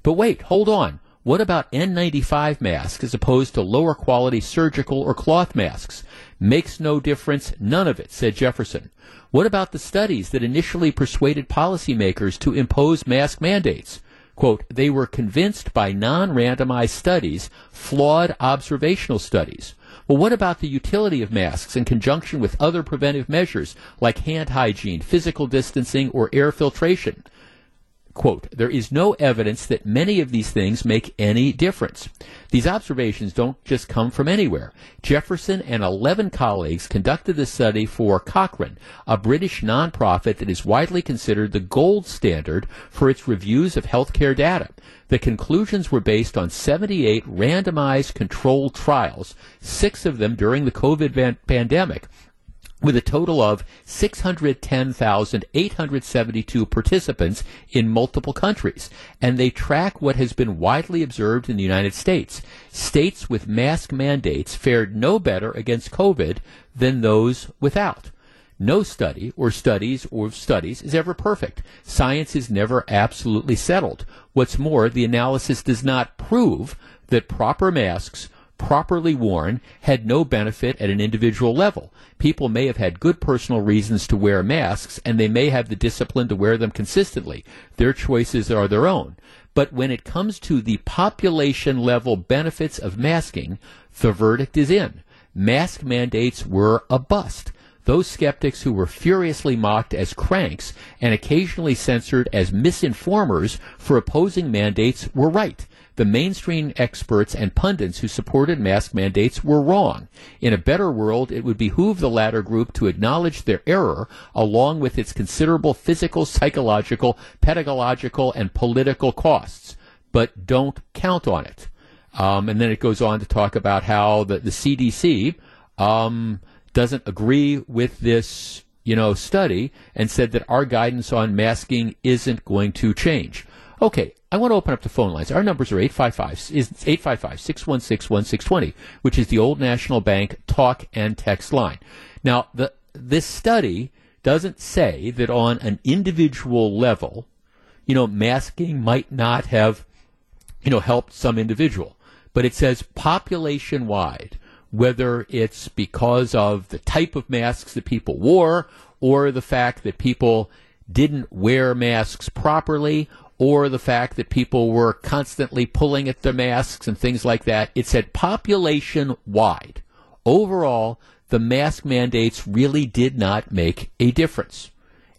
But wait, hold on. What about N95 masks as opposed to lower quality surgical or cloth masks? Makes no difference, none of it, said Jefferson. What about the studies that initially persuaded policymakers to impose mask mandates? Quote, they were convinced by non-randomized studies, flawed observational studies. Well, what about the utility of masks in conjunction with other preventive measures like hand hygiene, physical distancing, or air filtration? Quote, there is no evidence that many of these things make any difference. These observations don't just come from anywhere. Jefferson and 11 colleagues conducted the study for Cochrane, a British nonprofit that is widely considered the gold standard for its reviews of healthcare data. The conclusions were based on 78 randomized controlled trials, six of them during the COVID pandemic, with a total of 610,872 participants in multiple countries. And they track what has been widely observed in the United States. States with mask mandates fared no better against COVID than those without. No study or studies or studies is ever perfect. Science is never absolutely settled. What's more, the analysis does not prove that proper masks properly worn had no benefit at an individual level. People may have had good personal reasons to wear masks, and they may have the discipline to wear them consistently. Their choices are their own. But when it comes to the population level benefits of masking, the verdict is in. Mask mandates were a bust. Those skeptics who were furiously mocked as cranks and occasionally censored as misinformers for opposing mandates were right the mainstream experts and pundits who supported mask mandates were wrong. In a better world, it would behoove the latter group to acknowledge their error along with its considerable physical, psychological, pedagogical, and political costs. But don't count on it. Um, and then it goes on to talk about how the, the CDC um, doesn't agree with this, you know, study and said that our guidance on masking isn't going to change. Okay, I want to open up the phone lines. Our numbers are 855 is 855 616 1620, which is the old National Bank talk and text line. Now, the this study doesn't say that on an individual level, you know, masking might not have, you know, helped some individual, but it says population wide, whether it's because of the type of masks that people wore or the fact that people didn't wear masks properly or the fact that people were constantly pulling at their masks and things like that. It said population wide. Overall, the mask mandates really did not make a difference.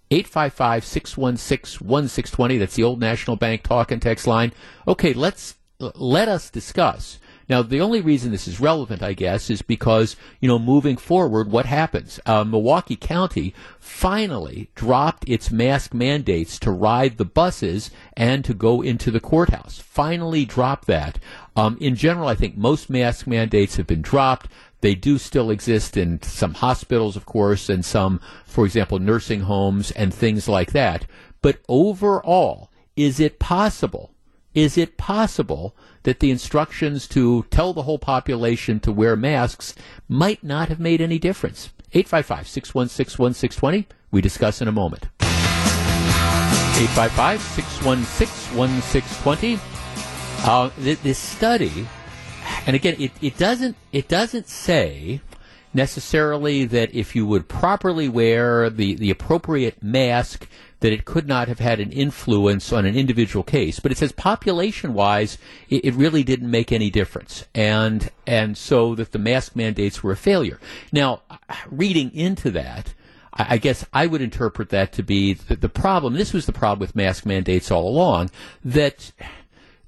855 616 1620. That's the old National Bank talk and text line. Okay, let's let us discuss now, the only reason this is relevant, I guess, is because, you know, moving forward, what happens? Uh, Milwaukee County finally dropped its mask mandates to ride the buses and to go into the courthouse. Finally dropped that. Um, in general, I think most mask mandates have been dropped. They do still exist in some hospitals, of course, and some, for example, nursing homes and things like that. But overall, is it possible? Is it possible that the instructions to tell the whole population to wear masks might not have made any difference. 855 616 1620. We discuss in a moment. 855 616 1620. Uh, this study, and again, it, it doesn't it doesn't say necessarily that if you would properly wear the, the appropriate mask, that it could not have had an influence on an individual case. But it says population wise, it, it, really didn't make any difference. And, and so that the mask mandates were a failure. Now, reading into that, I, guess I would interpret that to be the, the problem. This was the problem with mask mandates all along, that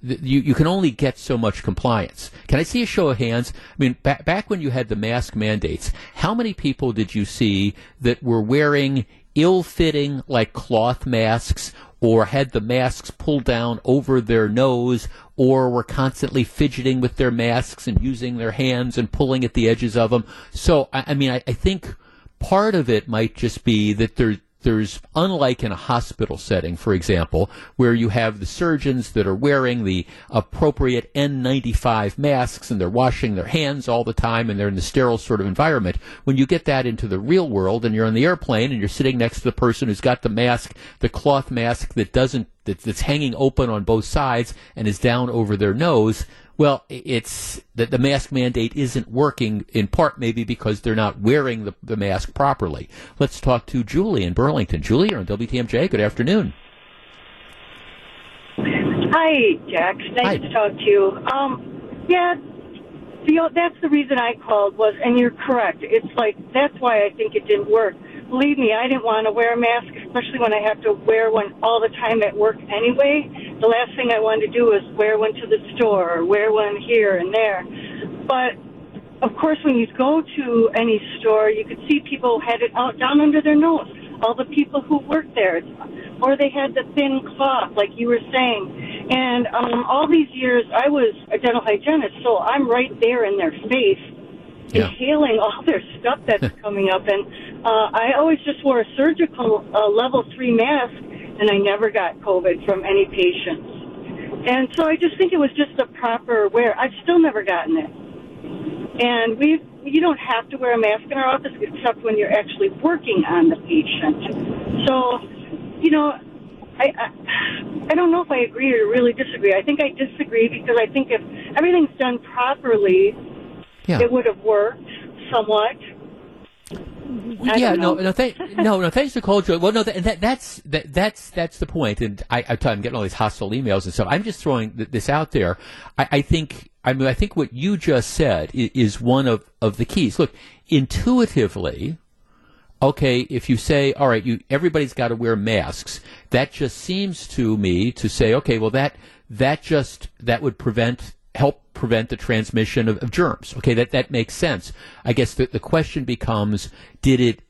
you, you can only get so much compliance. Can I see a show of hands? I mean, back, back when you had the mask mandates, how many people did you see that were wearing ill fitting, like cloth masks, or had the masks pulled down over their nose, or were constantly fidgeting with their masks and using their hands and pulling at the edges of them? So, I, I mean, I, I think part of it might just be that there's there's unlike in a hospital setting, for example, where you have the surgeons that are wearing the appropriate N95 masks and they're washing their hands all the time and they're in the sterile sort of environment. When you get that into the real world and you're on the airplane and you're sitting next to the person who's got the mask, the cloth mask that doesn't that's hanging open on both sides and is down over their nose, well, it's that the mask mandate isn't working in part maybe because they're not wearing the, the mask properly. Let's talk to Julie in Burlington. Julie, you're on WTMJ. Good afternoon. Hi, Jack. Nice Hi. to talk to you. Um, yeah, the, that's the reason I called was, and you're correct. It's like that's why I think it didn't work believe me, I didn't want to wear a mask, especially when I have to wear one all the time at work anyway. The last thing I wanted to do was wear one to the store or wear one here and there. But of course, when you go to any store, you could see people had it out down under their nose. All the people who work there, or they had the thin cloth, like you were saying. And um, all these years, I was a dental hygienist, so I'm right there in their face yeah. inhaling <laughs> all their stuff that's <laughs> coming up. And uh, I always just wore a surgical uh, level three mask, and I never got COVID from any patients. And so I just think it was just the proper wear. I've still never gotten it. And we you don't have to wear a mask in our office except when you're actually working on the patient. So, you know, I, I I don't know if I agree or really disagree. I think I disagree because I think if everything's done properly, yeah. it would have worked somewhat. yeah, no, no, th- no, no. Thanks calling, Joy. Well, no, that, that, that's that, that's that's the point. And I, I, I'm getting all these hostile emails and stuff. I'm just throwing th- this out there. I, I, think, I mean, I think what you just said is, one of of the keys. Look, intuitively, okay, if you say, all right, you everybody's got to wear masks, that just seems to me to say, okay, well that that just that would prevent help prevent the transmission of, of, germs. Okay, that, that makes sense. I guess the, the question becomes, did it,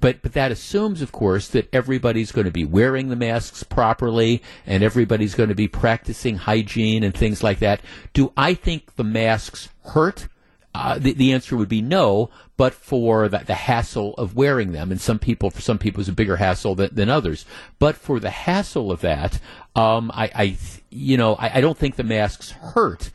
but, but that assumes, of course, that everybody's going to be wearing the masks properly and everybody's going to be practicing hygiene and things like that. Do I think the masks hurt? Uh, the, the answer would be no, but for the, the hassle of wearing them, and some people, for some people, it's a bigger hassle than, than others. But for the hassle of that, um, I, I, you know, I, I don't think the masks hurt.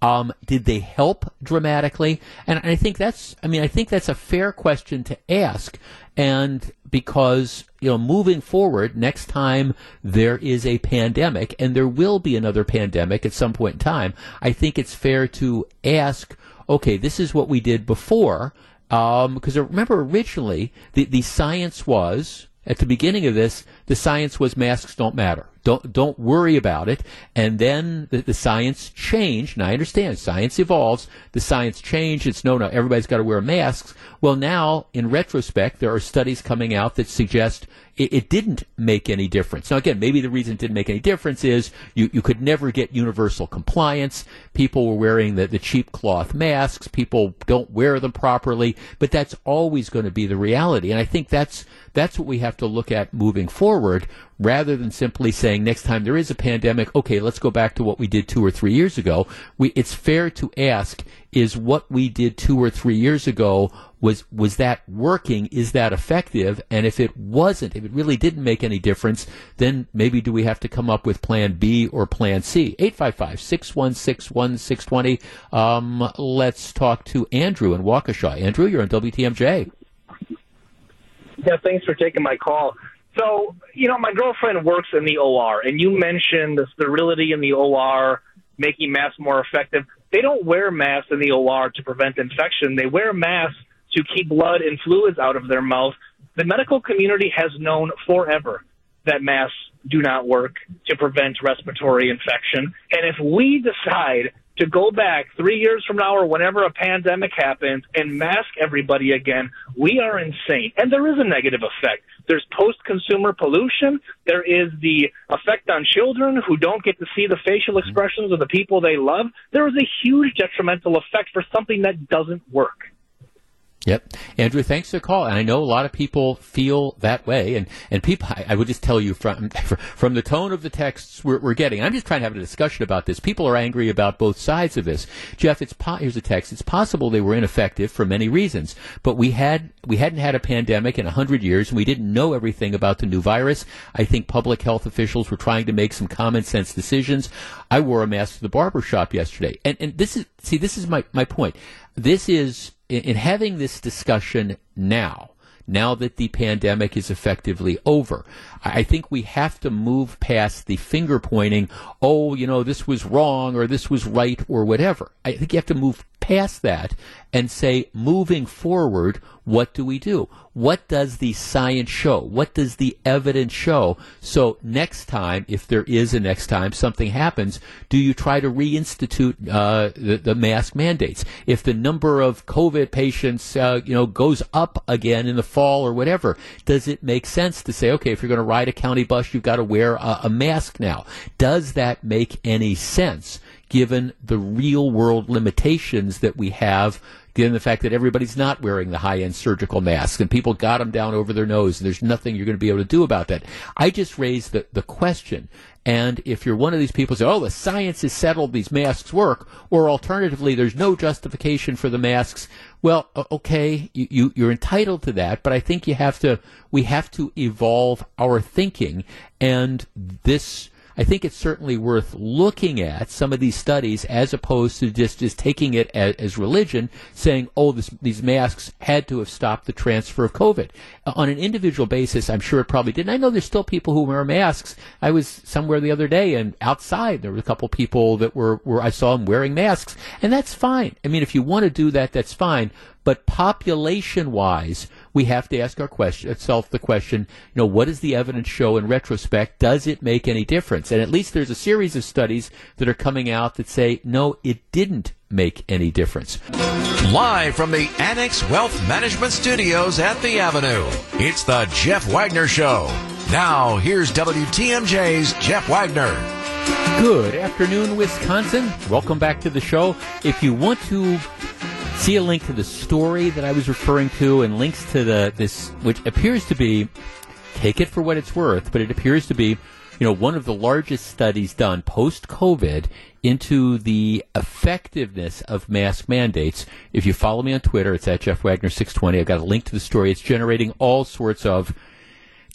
Um, did they help dramatically? And I think that's, I mean, I think that's a fair question to ask. And because, you know, moving forward, next time there is a pandemic, and there will be another pandemic at some point in time, I think it's fair to ask, okay, this is what we did before. Because um, remember, originally, the, the science was, at the beginning of this, the science was masks don't matter. Don't don't worry about it. And then the, the science changed. And I understand science evolves. The science changed. It's no, no, everybody's got to wear masks. Well, now in retrospect, there are studies coming out that suggest it, it, didn't make any difference. Now, again, maybe the reason it didn't make any difference is you, you could never get universal compliance. People were wearing the, the cheap cloth masks. People don't wear them properly, but that's always going to be the reality. And I think that's that's what we have to look at moving forward rather than simply saying next time there is a pandemic, okay, let's go back to what we did two or three years ago. We, it's fair to ask, is what we did two or three years ago was was that working? Is that effective? And if it wasn't, if it really didn't make any difference, then maybe do we have to come up with Plan B or Plan C? 855-616-1620. Um, let's talk to Andrew in Waukesha. Andrew, you're on WTMJ. Yeah, thanks for taking my call. So, you know, my girlfriend works in the OR, and you mentioned the sterility in the OR making masks more effective. They don't wear masks in the OR to prevent infection. They wear masks to keep blood and fluids out of their mouth. The medical community has known forever that masks do not work to prevent respiratory infection. And if we decide to go back three years from now or whenever a pandemic happens and mask everybody again, we are insane. And there is a negative effect. There's post consumer pollution. There is the effect on children who don't get to see the facial mm-hmm. expressions of the people they love. There is a huge detrimental effect for something that doesn't work. Yep. Andrew, thanks for the call. And I know a lot of people feel that way. And, and people, I, I would just tell you from, <laughs> from the tone of the texts we're, we're, getting, I'm just trying to have a discussion about this. People are angry about both sides of this. Jeff, it's, po- here's a text. It's possible they were ineffective for many reasons, but we had, we hadn't had a pandemic in a hundred years and we didn't know everything about the new virus. I think public health officials were trying to make some common sense decisions. I wore a mask to the barber shop yesterday. And, and this is, see, this is my, my point. This is, in, in having this discussion now, now that the pandemic is effectively over. I think we have to move past the finger pointing, oh, you know, this was wrong or this was right or whatever. I think you have to move past that and say, moving forward, what do we do? What does the science show? What does the evidence show? So next time, if there is a next time something happens, do you try to reinstitute uh, the, the, mask mandates? If the number of COVID patients, uh, you know, goes up again in the fall or whatever, does it make sense to say, okay, if you're going to ride a county bus, you've got to wear a, a mask now? Does that make any sense? Given the real world limitations that we have given the fact that everybody's not wearing the high end surgical masks and people got them down over their nose and there's nothing you're going to be able to do about that. I just raised the, the question. And if you're one of these people who say, oh, the science is settled, these masks work, or alternatively, there's no justification for the masks, well, okay, you, you, are entitled to that, but I think you have to, we have to evolve our thinking. And this, I think it's certainly worth looking at some of these studies as opposed to just, just taking it as, as religion, saying, oh, this, these masks had to have stopped the transfer of COVID. Uh, on an individual basis, I'm sure it probably didn't. I know there's still people who wear masks. I was somewhere the other day and outside there were a couple people that were, were I saw them wearing masks, and that's fine. I mean, if you want to do that, that's fine. But population wise, we have to ask our question, itself uh, the question, you know, what does the evidence show in retrospect? Does it make any difference? And at least there's a series of studies that are coming out that say, no, it didn't make any difference. Live from the Annex Wealth Management Studios at the Avenue, it's the Jeff Wagner Show. Now, here's WTMJ's Jeff Wagner. Good afternoon, Wisconsin. Welcome back to the show. If you want to see a link to the story that I was referring to and links to the this which appears to be take it for what it's worth, but it appears to be you know one of the largest studies done post COVID into the effectiveness of mask mandates. If you follow me on Twitter, it's at Jeff Wagner six twenty. I've got a link to the story. It's generating all sorts of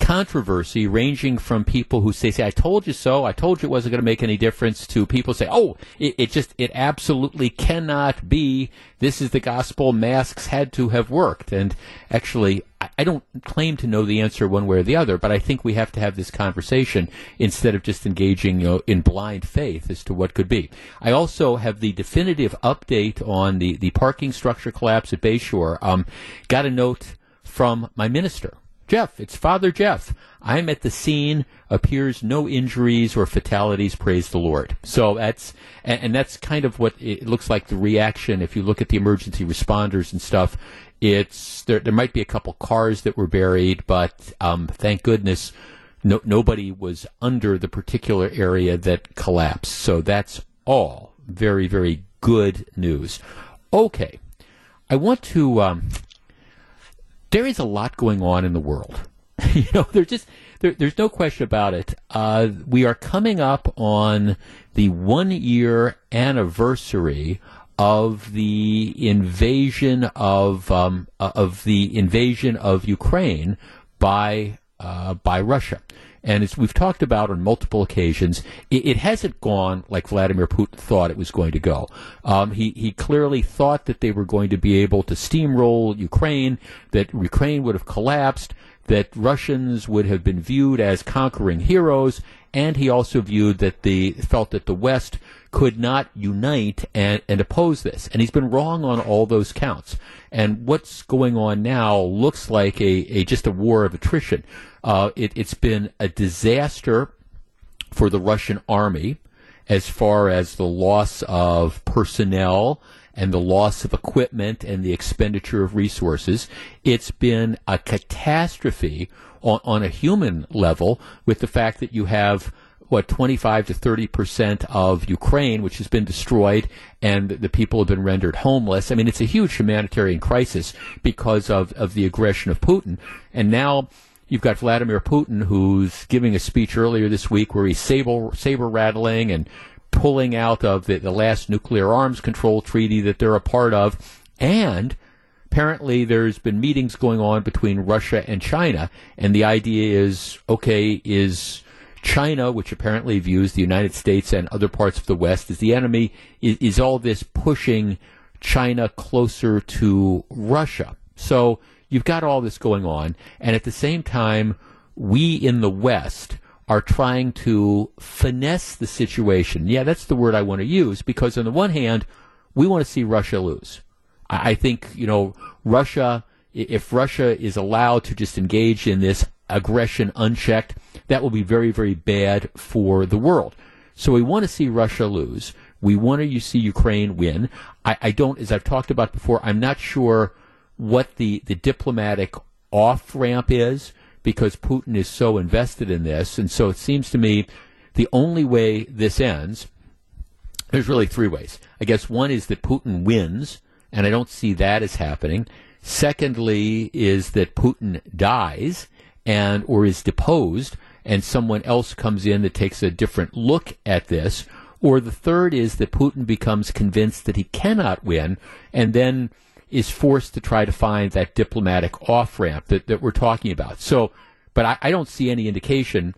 controversy ranging from people who say, say, I told you so, I told you it wasn't going to make any difference, to people say, oh, it, it, just, it absolutely cannot be. This is the gospel. Masks had to have worked. And actually, I, I don't claim to know the answer one way or the other, but I think we have to have this conversation instead of just engaging you know, in blind faith as to what could be. I also have the definitive update on the, the parking structure collapse at Bayshore. Um, got a note from my minister Jeff, it's Father Jeff. I'm at the scene. Appears no injuries or fatalities. Praise the Lord. So that's and, and, that's kind of what it looks like. The reaction, if you look at the emergency responders and stuff, it's there. There might be a couple cars that were buried, but um, thank goodness, no, nobody was under the particular area that collapsed. So that's all very very good news. Okay, I want to. Um, there is a lot going on in the world. <laughs> you know, there's just there, there's no question about it. Uh, we are coming up on the one year anniversary of the invasion of um, uh, of the invasion of Ukraine by uh, by Russia. And as we've talked about on multiple occasions, it, it, hasn't gone like Vladimir Putin thought it was going to go. Um, he, he clearly thought that they were going to be able to steamroll Ukraine, that Ukraine would have collapsed, that Russians would have been viewed as conquering heroes, and he also viewed that the felt that the West could not unite and, and oppose this. And he's been wrong on all those counts. And what's going on now looks like a, a just a war of attrition. Uh, it, it's been a disaster for the Russian army as far as the loss of personnel and the loss of equipment and the expenditure of resources. It's been a catastrophe on, on a human level with the fact that you have what 25 to 30 percent of Ukraine, which has been destroyed, and the people have been rendered homeless. I mean, it's a huge humanitarian crisis because of, of the aggression of Putin. And now you've got Vladimir Putin, who's giving a speech earlier this week where he's saber, saber rattling and pulling out of the, the last nuclear arms control treaty that they're a part of. And apparently there's been meetings going on between Russia and China. And the idea is, okay, is China, which apparently views the United States and other parts of the West as the enemy, is, is all this pushing China closer to Russia? So you've got all this going on. And at the same time, we in the West are trying to finesse the situation. Yeah, that's the word I want to use because on the one hand, we want to see Russia lose. I think, you know, Russia, if Russia is allowed to just engage in this aggression unchecked, that will be very, very bad for the world. So we want to see Russia lose. We want to see Ukraine win. I, I don't, as I've talked about before, I'm not sure what the, the diplomatic off ramp is because Putin is so invested in this. And so it seems to me the only way this ends, there's really three ways. I guess one is that Putin wins, and I don't see that as happening. Secondly, is that Putin dies and or is deposed, and someone else comes in that takes a different look at this. Or the third is that Putin becomes convinced that he cannot win, and then is forced to try to find that diplomatic off ramp that, that we're talking about. So, but I, I don't see any indication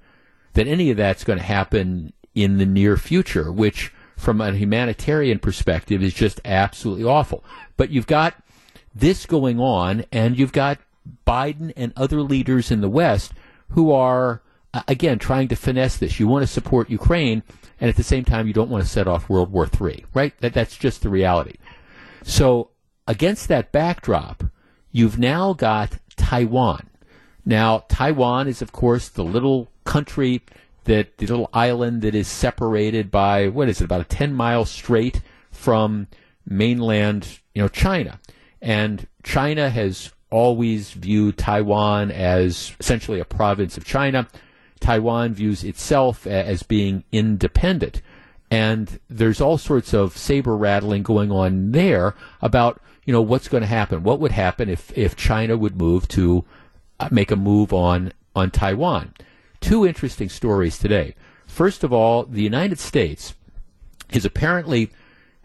that any of that's going to happen in the near future, which from a humanitarian perspective is just absolutely awful. But you've got this going on, and you've got Biden and other leaders in the West who are, again, trying to finesse this. You want to support Ukraine, and at the same time, you don't want to set off World War III, right? That, that's just the reality. So against that backdrop, you've now got Taiwan. Now, Taiwan is, of course, the little country that the little island that is separated by what is it about a 10 mile strait from mainland you know China. And China has always viewed Taiwan as essentially a province of China. Taiwan views itself as being independent and there's all sorts of saber rattling going on there about you know, what's going to happen? What would happen if, if China would move to uh, make a move on, on Taiwan? Two interesting stories today. First of all, the United States is apparently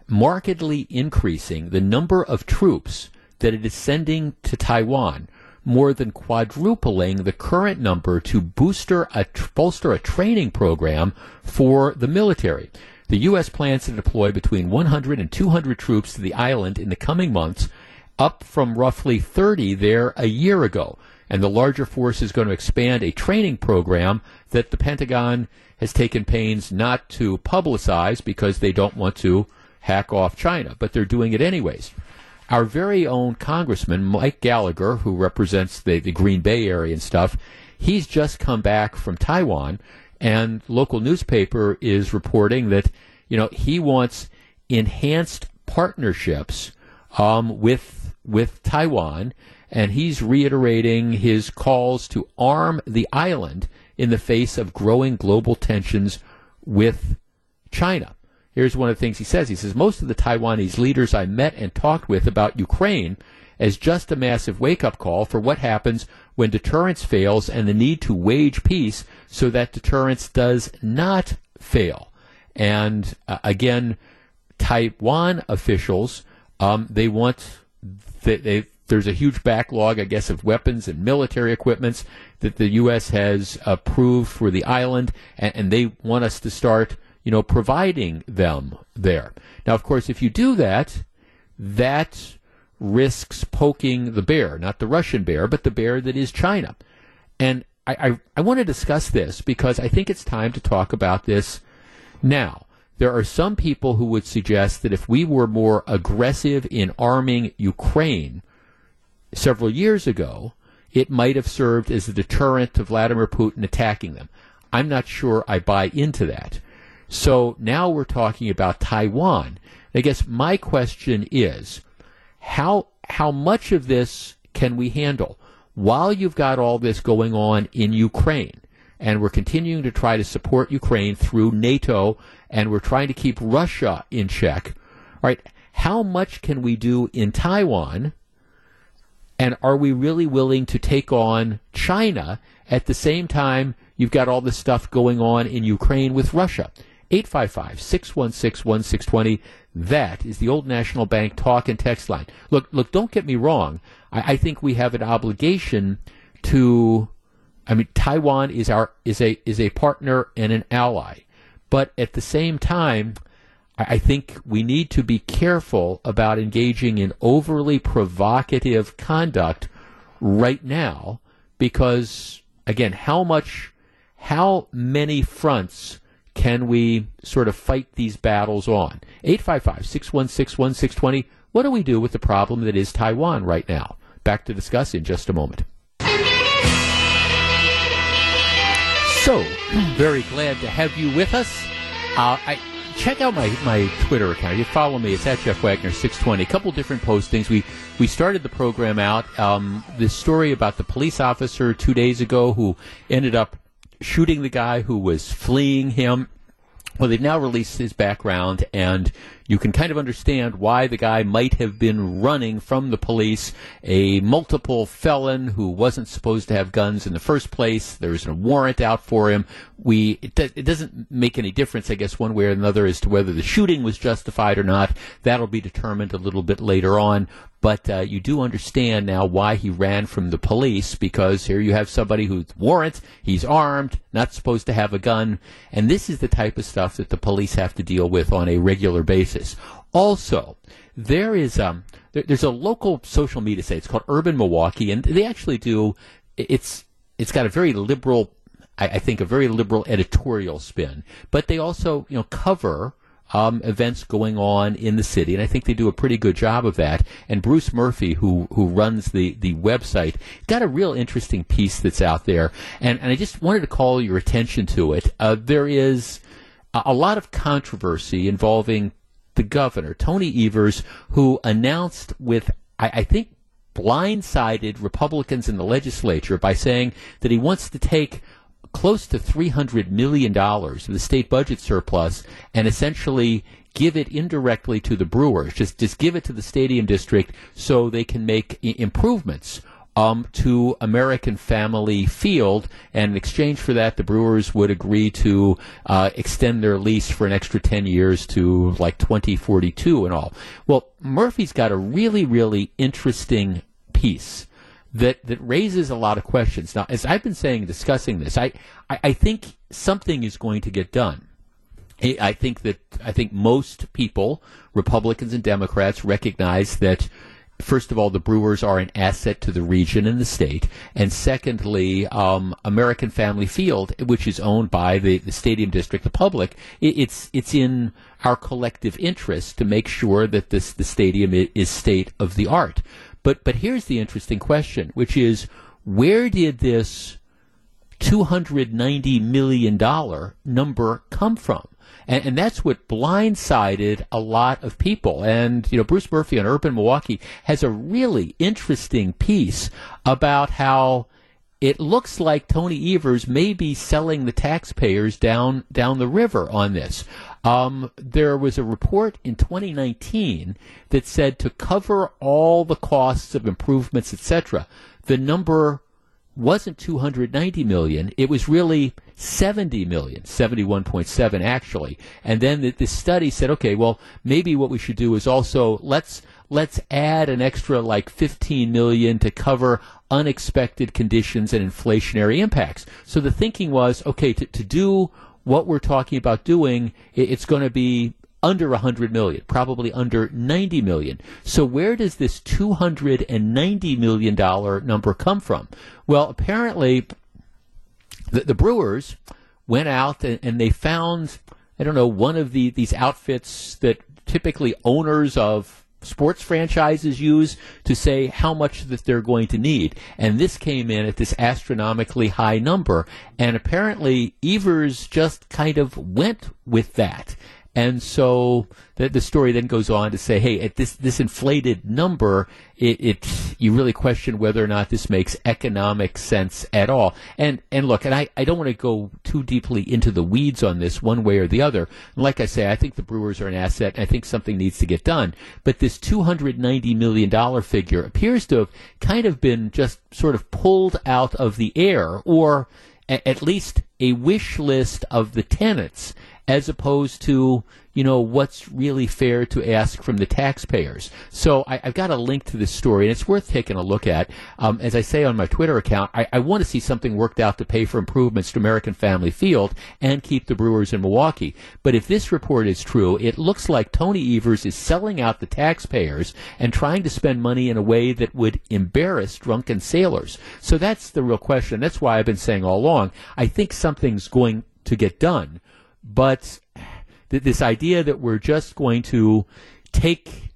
markedly increasing the number of troops that it is sending to Taiwan, more than quadrupling the current number to booster a, bolster a training program for the military. The U.S. plans to deploy between 100 and 200 troops to the island in the coming months, up from roughly 30 there a year ago. And the larger force is going to expand a training program that the Pentagon has taken pains not to publicize because they don't want to hack off China, but they're doing it anyways. Our very own Congressman, Mike Gallagher, who represents the, the Green Bay area and stuff, he's just come back from Taiwan and local newspaper is reporting that you know he wants enhanced partnerships um, with with Taiwan, and he's reiterating his calls to arm the island in the face of growing global tensions with China. Here's one of the things he says. He says most of the Taiwanese leaders I met and talked with about Ukraine as just a massive wake up call for what happens when deterrence fails and the need to wage peace so that deterrence does not fail. And uh, again, Taiwan officials, um, they want, they, they, there's a huge backlog, I guess, of weapons and military equipments that the U.S. has approved for the island, and, and they want us to start, you know, providing them there. Now, of course, if you do that, that risks poking the bear, not the Russian bear, but the bear that is China. And I, I, I want to discuss this because I think it's time to talk about this now. There are some people who would suggest that if we were more aggressive in arming Ukraine several years ago, it might have served as a deterrent to Vladimir Putin attacking them. I'm not sure I buy into that. So now we're talking about Taiwan. I guess my question is how how much of this can we handle while you've got all this going on in Ukraine? And we're continuing to try to support Ukraine through NATO, and we're trying to keep Russia in check. All right, how much can we do in Taiwan? And are we really willing to take on China at the same time you've got all this stuff going on in Ukraine with Russia? 855 616 1620. That is the Old National Bank talk and text line. Look, look, don't get me wrong. I, I think we have an obligation to, I mean, Taiwan is our, is a, is a partner and an ally. But at the same time, I think we need to be careful about engaging in overly provocative conduct right now because, again, how much, how many fronts can we sort of fight these battles on? 855 616 1620. What do we do with the problem that is Taiwan right now? Back to discuss in just a moment. So, <clears throat> very glad to have you with us. Uh, I, check out my, my Twitter account. You follow me. It's at Jeff Wagner 620. A couple different postings. We we started the program out. Um, this story about the police officer two days ago who ended up shooting the guy who was fleeing him. Well, they've now released his background, and you can kind of understand why the guy might have been running from the police. A multiple felon who wasn't supposed to have guns in the first place. There's a warrant out for him. We it, it doesn't make any difference, I guess, one way or another as to whether the shooting was justified or not. That'll be determined a little bit later on. But uh, you do understand now why he ran from the police because here you have somebody who's warrant, he's armed, not supposed to have a gun, and this is the type of stuff that the police have to deal with on a regular basis. Also, there is um, there, there's a local social media site. It's called Urban Milwaukee, and they actually do. It's it's got a very liberal, I think, a very liberal editorial spin, but they also you know cover um, events going on in the city, and I think they do a pretty good job of that. And Bruce Murphy, who who runs the the website, got a real interesting piece that's out there, and and I just wanted to call your attention to it. Uh, there is a, a lot of controversy involving the governor, Tony Evers, who announced with I, I think blindsided Republicans in the legislature by saying that he wants to take close to $300 million of the state budget surplus and essentially give it indirectly to the Brewers. Just, just give it to the stadium district so they can make I- improvements um, to American Family Field. And in exchange for that, the Brewers would agree to uh, extend their lease for an extra 10 years to like 2042 and all. Well, Murphy's got a really, really interesting piece that that raises a lot of questions. Now, as I've been saying, discussing this, I, I, I think something is going to get done. I think that I think most people, Republicans and Democrats, recognize that. First of all, the Brewers are an asset to the region and the state, and secondly, um, American Family Field, which is owned by the, the stadium district, the public, it, it's it's in our collective interest to make sure that this the stadium is state of the art. But but here's the interesting question, which is where did this two hundred ninety million dollar number come from? And, and, that's what blindsided a lot of people. And, you know, Bruce Murphy on Urban Milwaukee has a really interesting piece about how it looks like Tony Evers may be selling the taxpayers down, down the river on this. Um, there was a report in 2019 that said to cover all the costs of improvements, etc., the number wasn't 290 million. It was really 70 million, 71.7 actually. And then the, study said, okay, well, maybe what we should do is also let's let's add an extra like 15 million to cover unexpected conditions and inflationary impacts. So the thinking was, okay, to, to do what we're talking about doing, it's going to be under 100 million, probably under 90 million. So where does this 290 million dollar number come from? Well, apparently the, the Brewers went out and, and, they found I don't know one of the these outfits that typically owners of sports franchises use to say how much that they're going to need. And this came in at this astronomically high number. And apparently Evers just kind of went with that. And so the, the story then goes on to say, hey, at this, this inflated number, it, it, you really question whether or not this makes economic sense at all. And, and look, and I, I don't want to go too deeply into the weeds on this one way or the other. And like I say, I think the Brewers are an asset I think something needs to get done. But this $290 million figure appears to have kind of been just sort of pulled out of the air or at least a wish list of the tenants as opposed to you know what's really fair to ask from the taxpayers. So I, have got a link to this story, and it's worth taking a look at. Um, as I say on my Twitter account, I, I want to see something worked out to pay for improvements to American Family Field and keep the Brewers in Milwaukee. But if this report is true, it looks like Tony Evers is selling out the taxpayers and trying to spend money in a way that would embarrass drunken sailors. So that's the real question. That's why I've been saying all along. I think something's going to get done but th- this idea that we're just going to take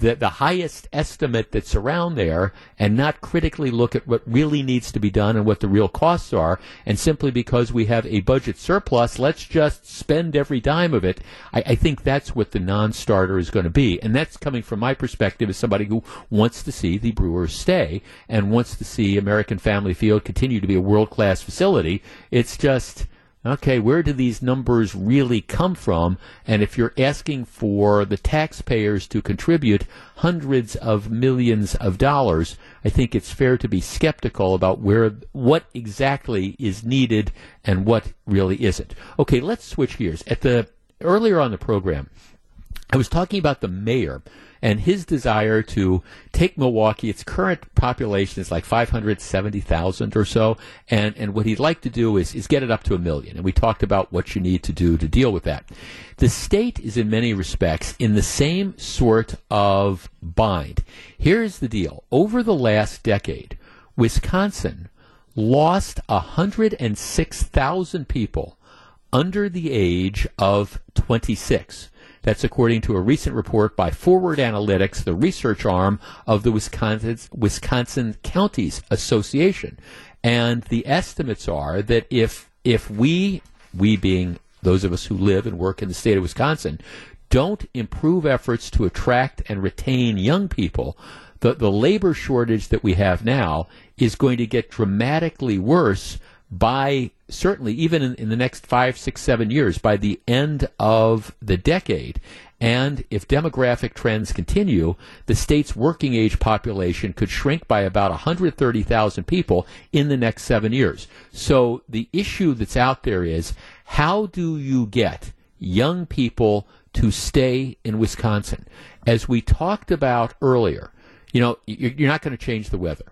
the, the highest estimate that's around there and not critically look at what really needs to be done and what the real costs are, and simply because we have a budget surplus, let's just spend every dime of it. I, I think that's what the non starter is going to be. And that's coming from my perspective as somebody who wants to see the Brewers stay and wants to see American Family Field continue to be a world class facility. It's just okay, where do these numbers really come from? And if you're asking for the taxpayers to contribute hundreds of millions of dollars, I think it's fair to be skeptical about where what exactly is needed and what really isn't. Okay, let's switch gears. At the earlier on the program, I was talking about the mayor and his desire to take Milwaukee. Its current population is like 570,000 or so, and, and what he'd like to do is, is get it up to a million. And we talked about what you need to do to deal with that. The state is in many respects in the same sort of bind. Here's the deal. Over the last decade, Wisconsin lost 106,000 people under the age of 26. That's according to a recent report by Forward Analytics, the research arm of the Wisconsin, Wisconsin Counties Association. And the estimates are that if if we we being those of us who live and work in the state of Wisconsin don't improve efforts to attract and retain young people, the, the labor shortage that we have now is going to get dramatically worse by certainly even in, in, the next five, six, seven years, by the end of the decade. And if demographic trends continue, the state's working age population could shrink by about 130,000 people in the next seven years. So the issue that's out there is how do you get young people to stay in Wisconsin? As we talked about earlier, you know, you're not going to change the weather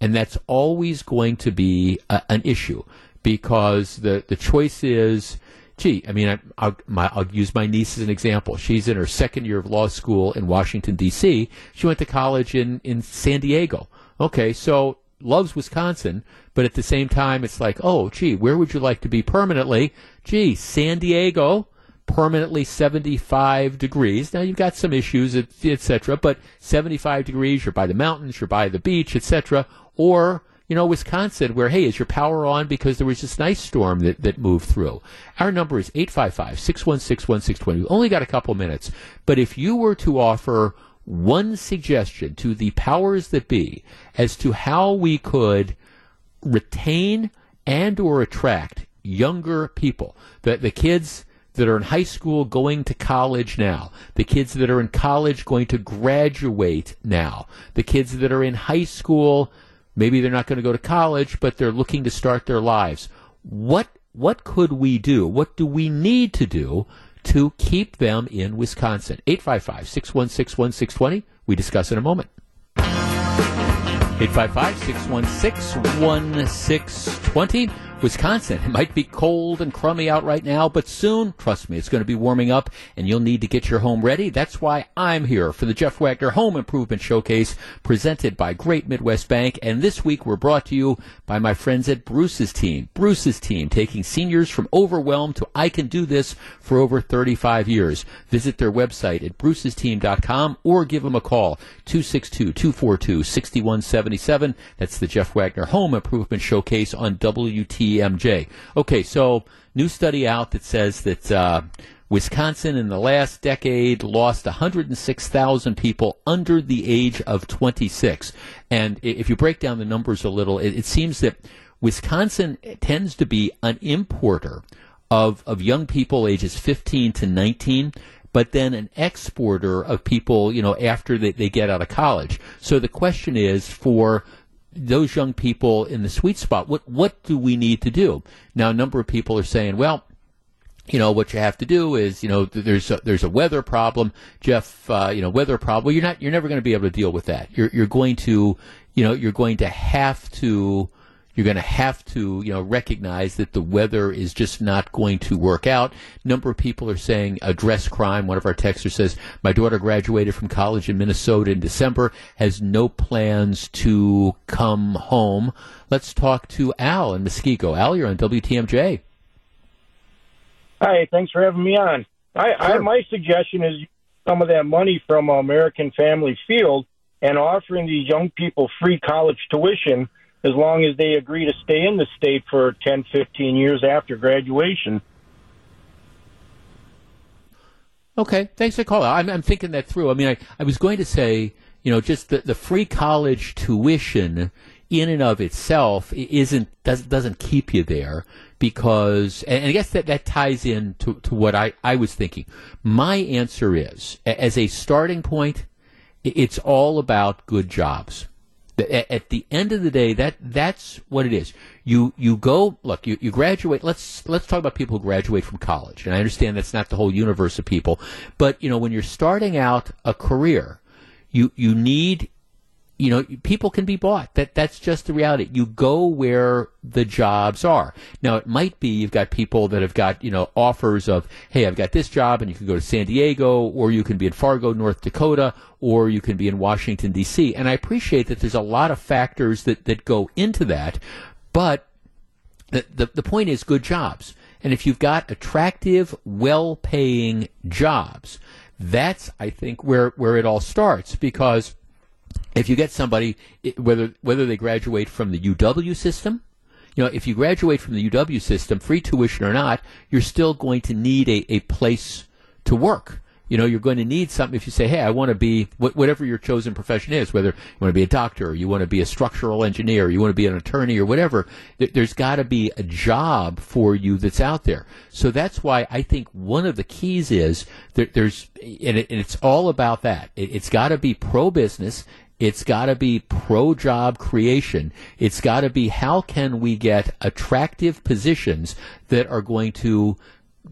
and that's always going to be a, an issue because the the choice is gee, I mean, I, will I'll use my niece as an example. She's in her second year of law school in Washington, D.C. She went to college in, in San Diego. Okay, so loves Wisconsin, but at the same time, it's like, oh, gee, where would you like to be permanently? Gee, San Diego permanently 75 degrees. Now you've got some issues, etc., but 75 degrees, you're by the mountains, you're by the beach, etc. Or you know, Wisconsin, where, hey, is your power on because there was this nice storm that, that moved through? Our number is 855 616 1620. We only got a couple minutes, but if you were to offer one suggestion to the powers that be as to how we could retain and or attract younger people, the, the kids that are in high school going to college now, the kids that are in college going to graduate now, the kids that are in high school Maybe they're not going to go to college, but they're looking to start their lives. What what could we do? What do we need to do to keep them in Wisconsin? 855-616-1620. We discuss in a moment. 855-616-1620. Wisconsin. <laughs> It might be cold and crummy out right now, but soon, trust me, it's going to be warming up and you'll need to get your home ready. That's why I'm here for the Jeff Wagner Home Improvement Showcase presented by Great Midwest Bank. And this week we're brought to you by my friends at Bruce's team. Bruce's team taking seniors from overwhelmed to I can do this for over 35 years. Visit their website at brucesteam.com or give them a call 262-242-6177. That's the Jeff Wagner Home Improvement Showcase on WTMJ. Okay, so new study out that says that uh, Wisconsin in the last decade lost 106,000 people under the age of 26. And if you break down the numbers a little, it, it seems that Wisconsin tends to be an importer of, of young people ages 15 to 19 but then an exporter of people, you know, after they, they get out of college. So the question is for those young people in the sweet spot, what, what do we need to do? Now, a number of people are saying, well, you know what you have to do is you know there's a, there's a weather problem. Jeff uh, you know weather problem. Well, you're not you're never going to be able to deal with that. You're you're going to you know you're going to have to you're going to have to, you know, recognize that the weather is just not going to work out. Number of people are saying address crime. One of our texters says, my daughter graduated from college in Minnesota in December, has no plans to come home. Let's talk to Al in Muskego. Al, you're on WTMJ. Hi, thanks for having me on. I, sure. I my suggestion is some of that money from American Family Field and offering these young people free college tuition as long as they agree to stay in the state for 10, 15 years after graduation. Okay, thanks for calling. I'm, I'm thinking that through. I mean, I, I was going to say, you know, just the, the free college tuition in and of itself isn't does, doesn't keep you there because and I guess that, that ties in to, to what I, I was thinking. My answer is as a starting point, it's all about good jobs at the end of the day, that that's what it is. You you go look. You, you graduate. Let's let's talk about people who graduate from college. And I understand that's not the whole universe of people, but you know when you're starting out a career, you you need you know, people can be bought. That that's just the reality. You go where the jobs are. Now it might be you've got people that have got you know offers of, hey, I've got this job, and you can go to San Diego, or you can be in Fargo, North Dakota, or you can be in Washington D.C. And I appreciate that there's a lot of factors that that go into that, but the the, the point is good jobs. And if you've got attractive, well-paying jobs, that's I think where where it all starts because if you get somebody, whether whether they graduate from the UW system, you know, if you graduate from the UW system, free tuition or not, you're still going to need a, a place to work. You know, you're going to need something if you say, hey, I want to be whatever your chosen profession is, whether you want to be a doctor, or you want to be a structural engineer, or you want to be an attorney, or whatever. There's got to be a job for you that's out there. So that's why I think one of the keys is there's, and, it's all about that. it's got to be pro business it's got to be pro job creation. It's got to be how can we get attractive positions that are going to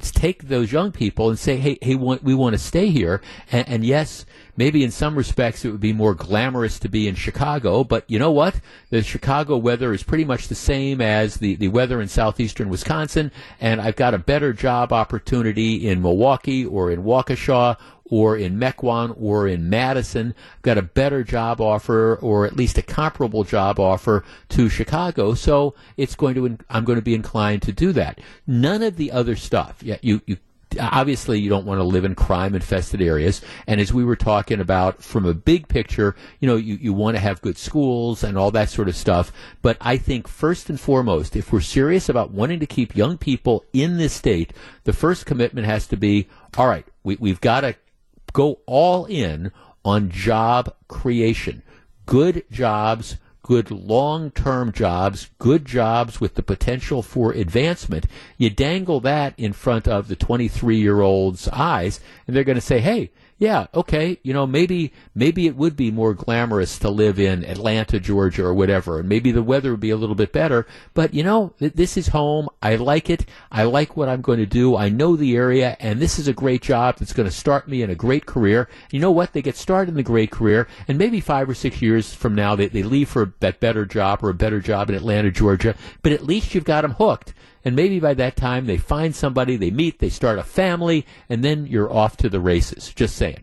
take those young people and say, hey, hey, we want to stay here. And, and, yes, maybe in some respects it would be more glamorous to be in Chicago, but you know what? The Chicago weather is pretty much the same as the, the weather in southeastern Wisconsin, and I've got a better job opportunity in Milwaukee or in Waukesha or in Mequon or in Madison got a better job offer or at least a comparable job offer to Chicago. So it's going to, I'm going to be inclined to do that. None of the other stuff. Yeah, you, you obviously you don't want to live in crime infested areas and as we were talking about from a big picture you know you, you want to have good schools and all that sort of stuff but i think first and foremost if we're serious about wanting to keep young people in this state the first commitment has to be all right we, we've got to go all in on job creation. Good jobs, good long term jobs, good jobs with the potential for advancement. You dangle that in front of the 23 year old's eyes, and they're going to say, hey, yeah, okay, you know, maybe maybe it would be more glamorous to live in Atlanta, Georgia, or whatever, and maybe the weather would be a little bit better. But you know, th- this is home. I like it. I like what I'm going to do. I know the area, and this is a great job that's going to start me in a great career. You know what? They get started in a great career, and maybe five or six years from now, they, they leave for that better job or a better job in Atlanta, Georgia. But at least you've got them hooked. And maybe by that time they find somebody, they meet, they start a family, and then you're off to the races. Just saying.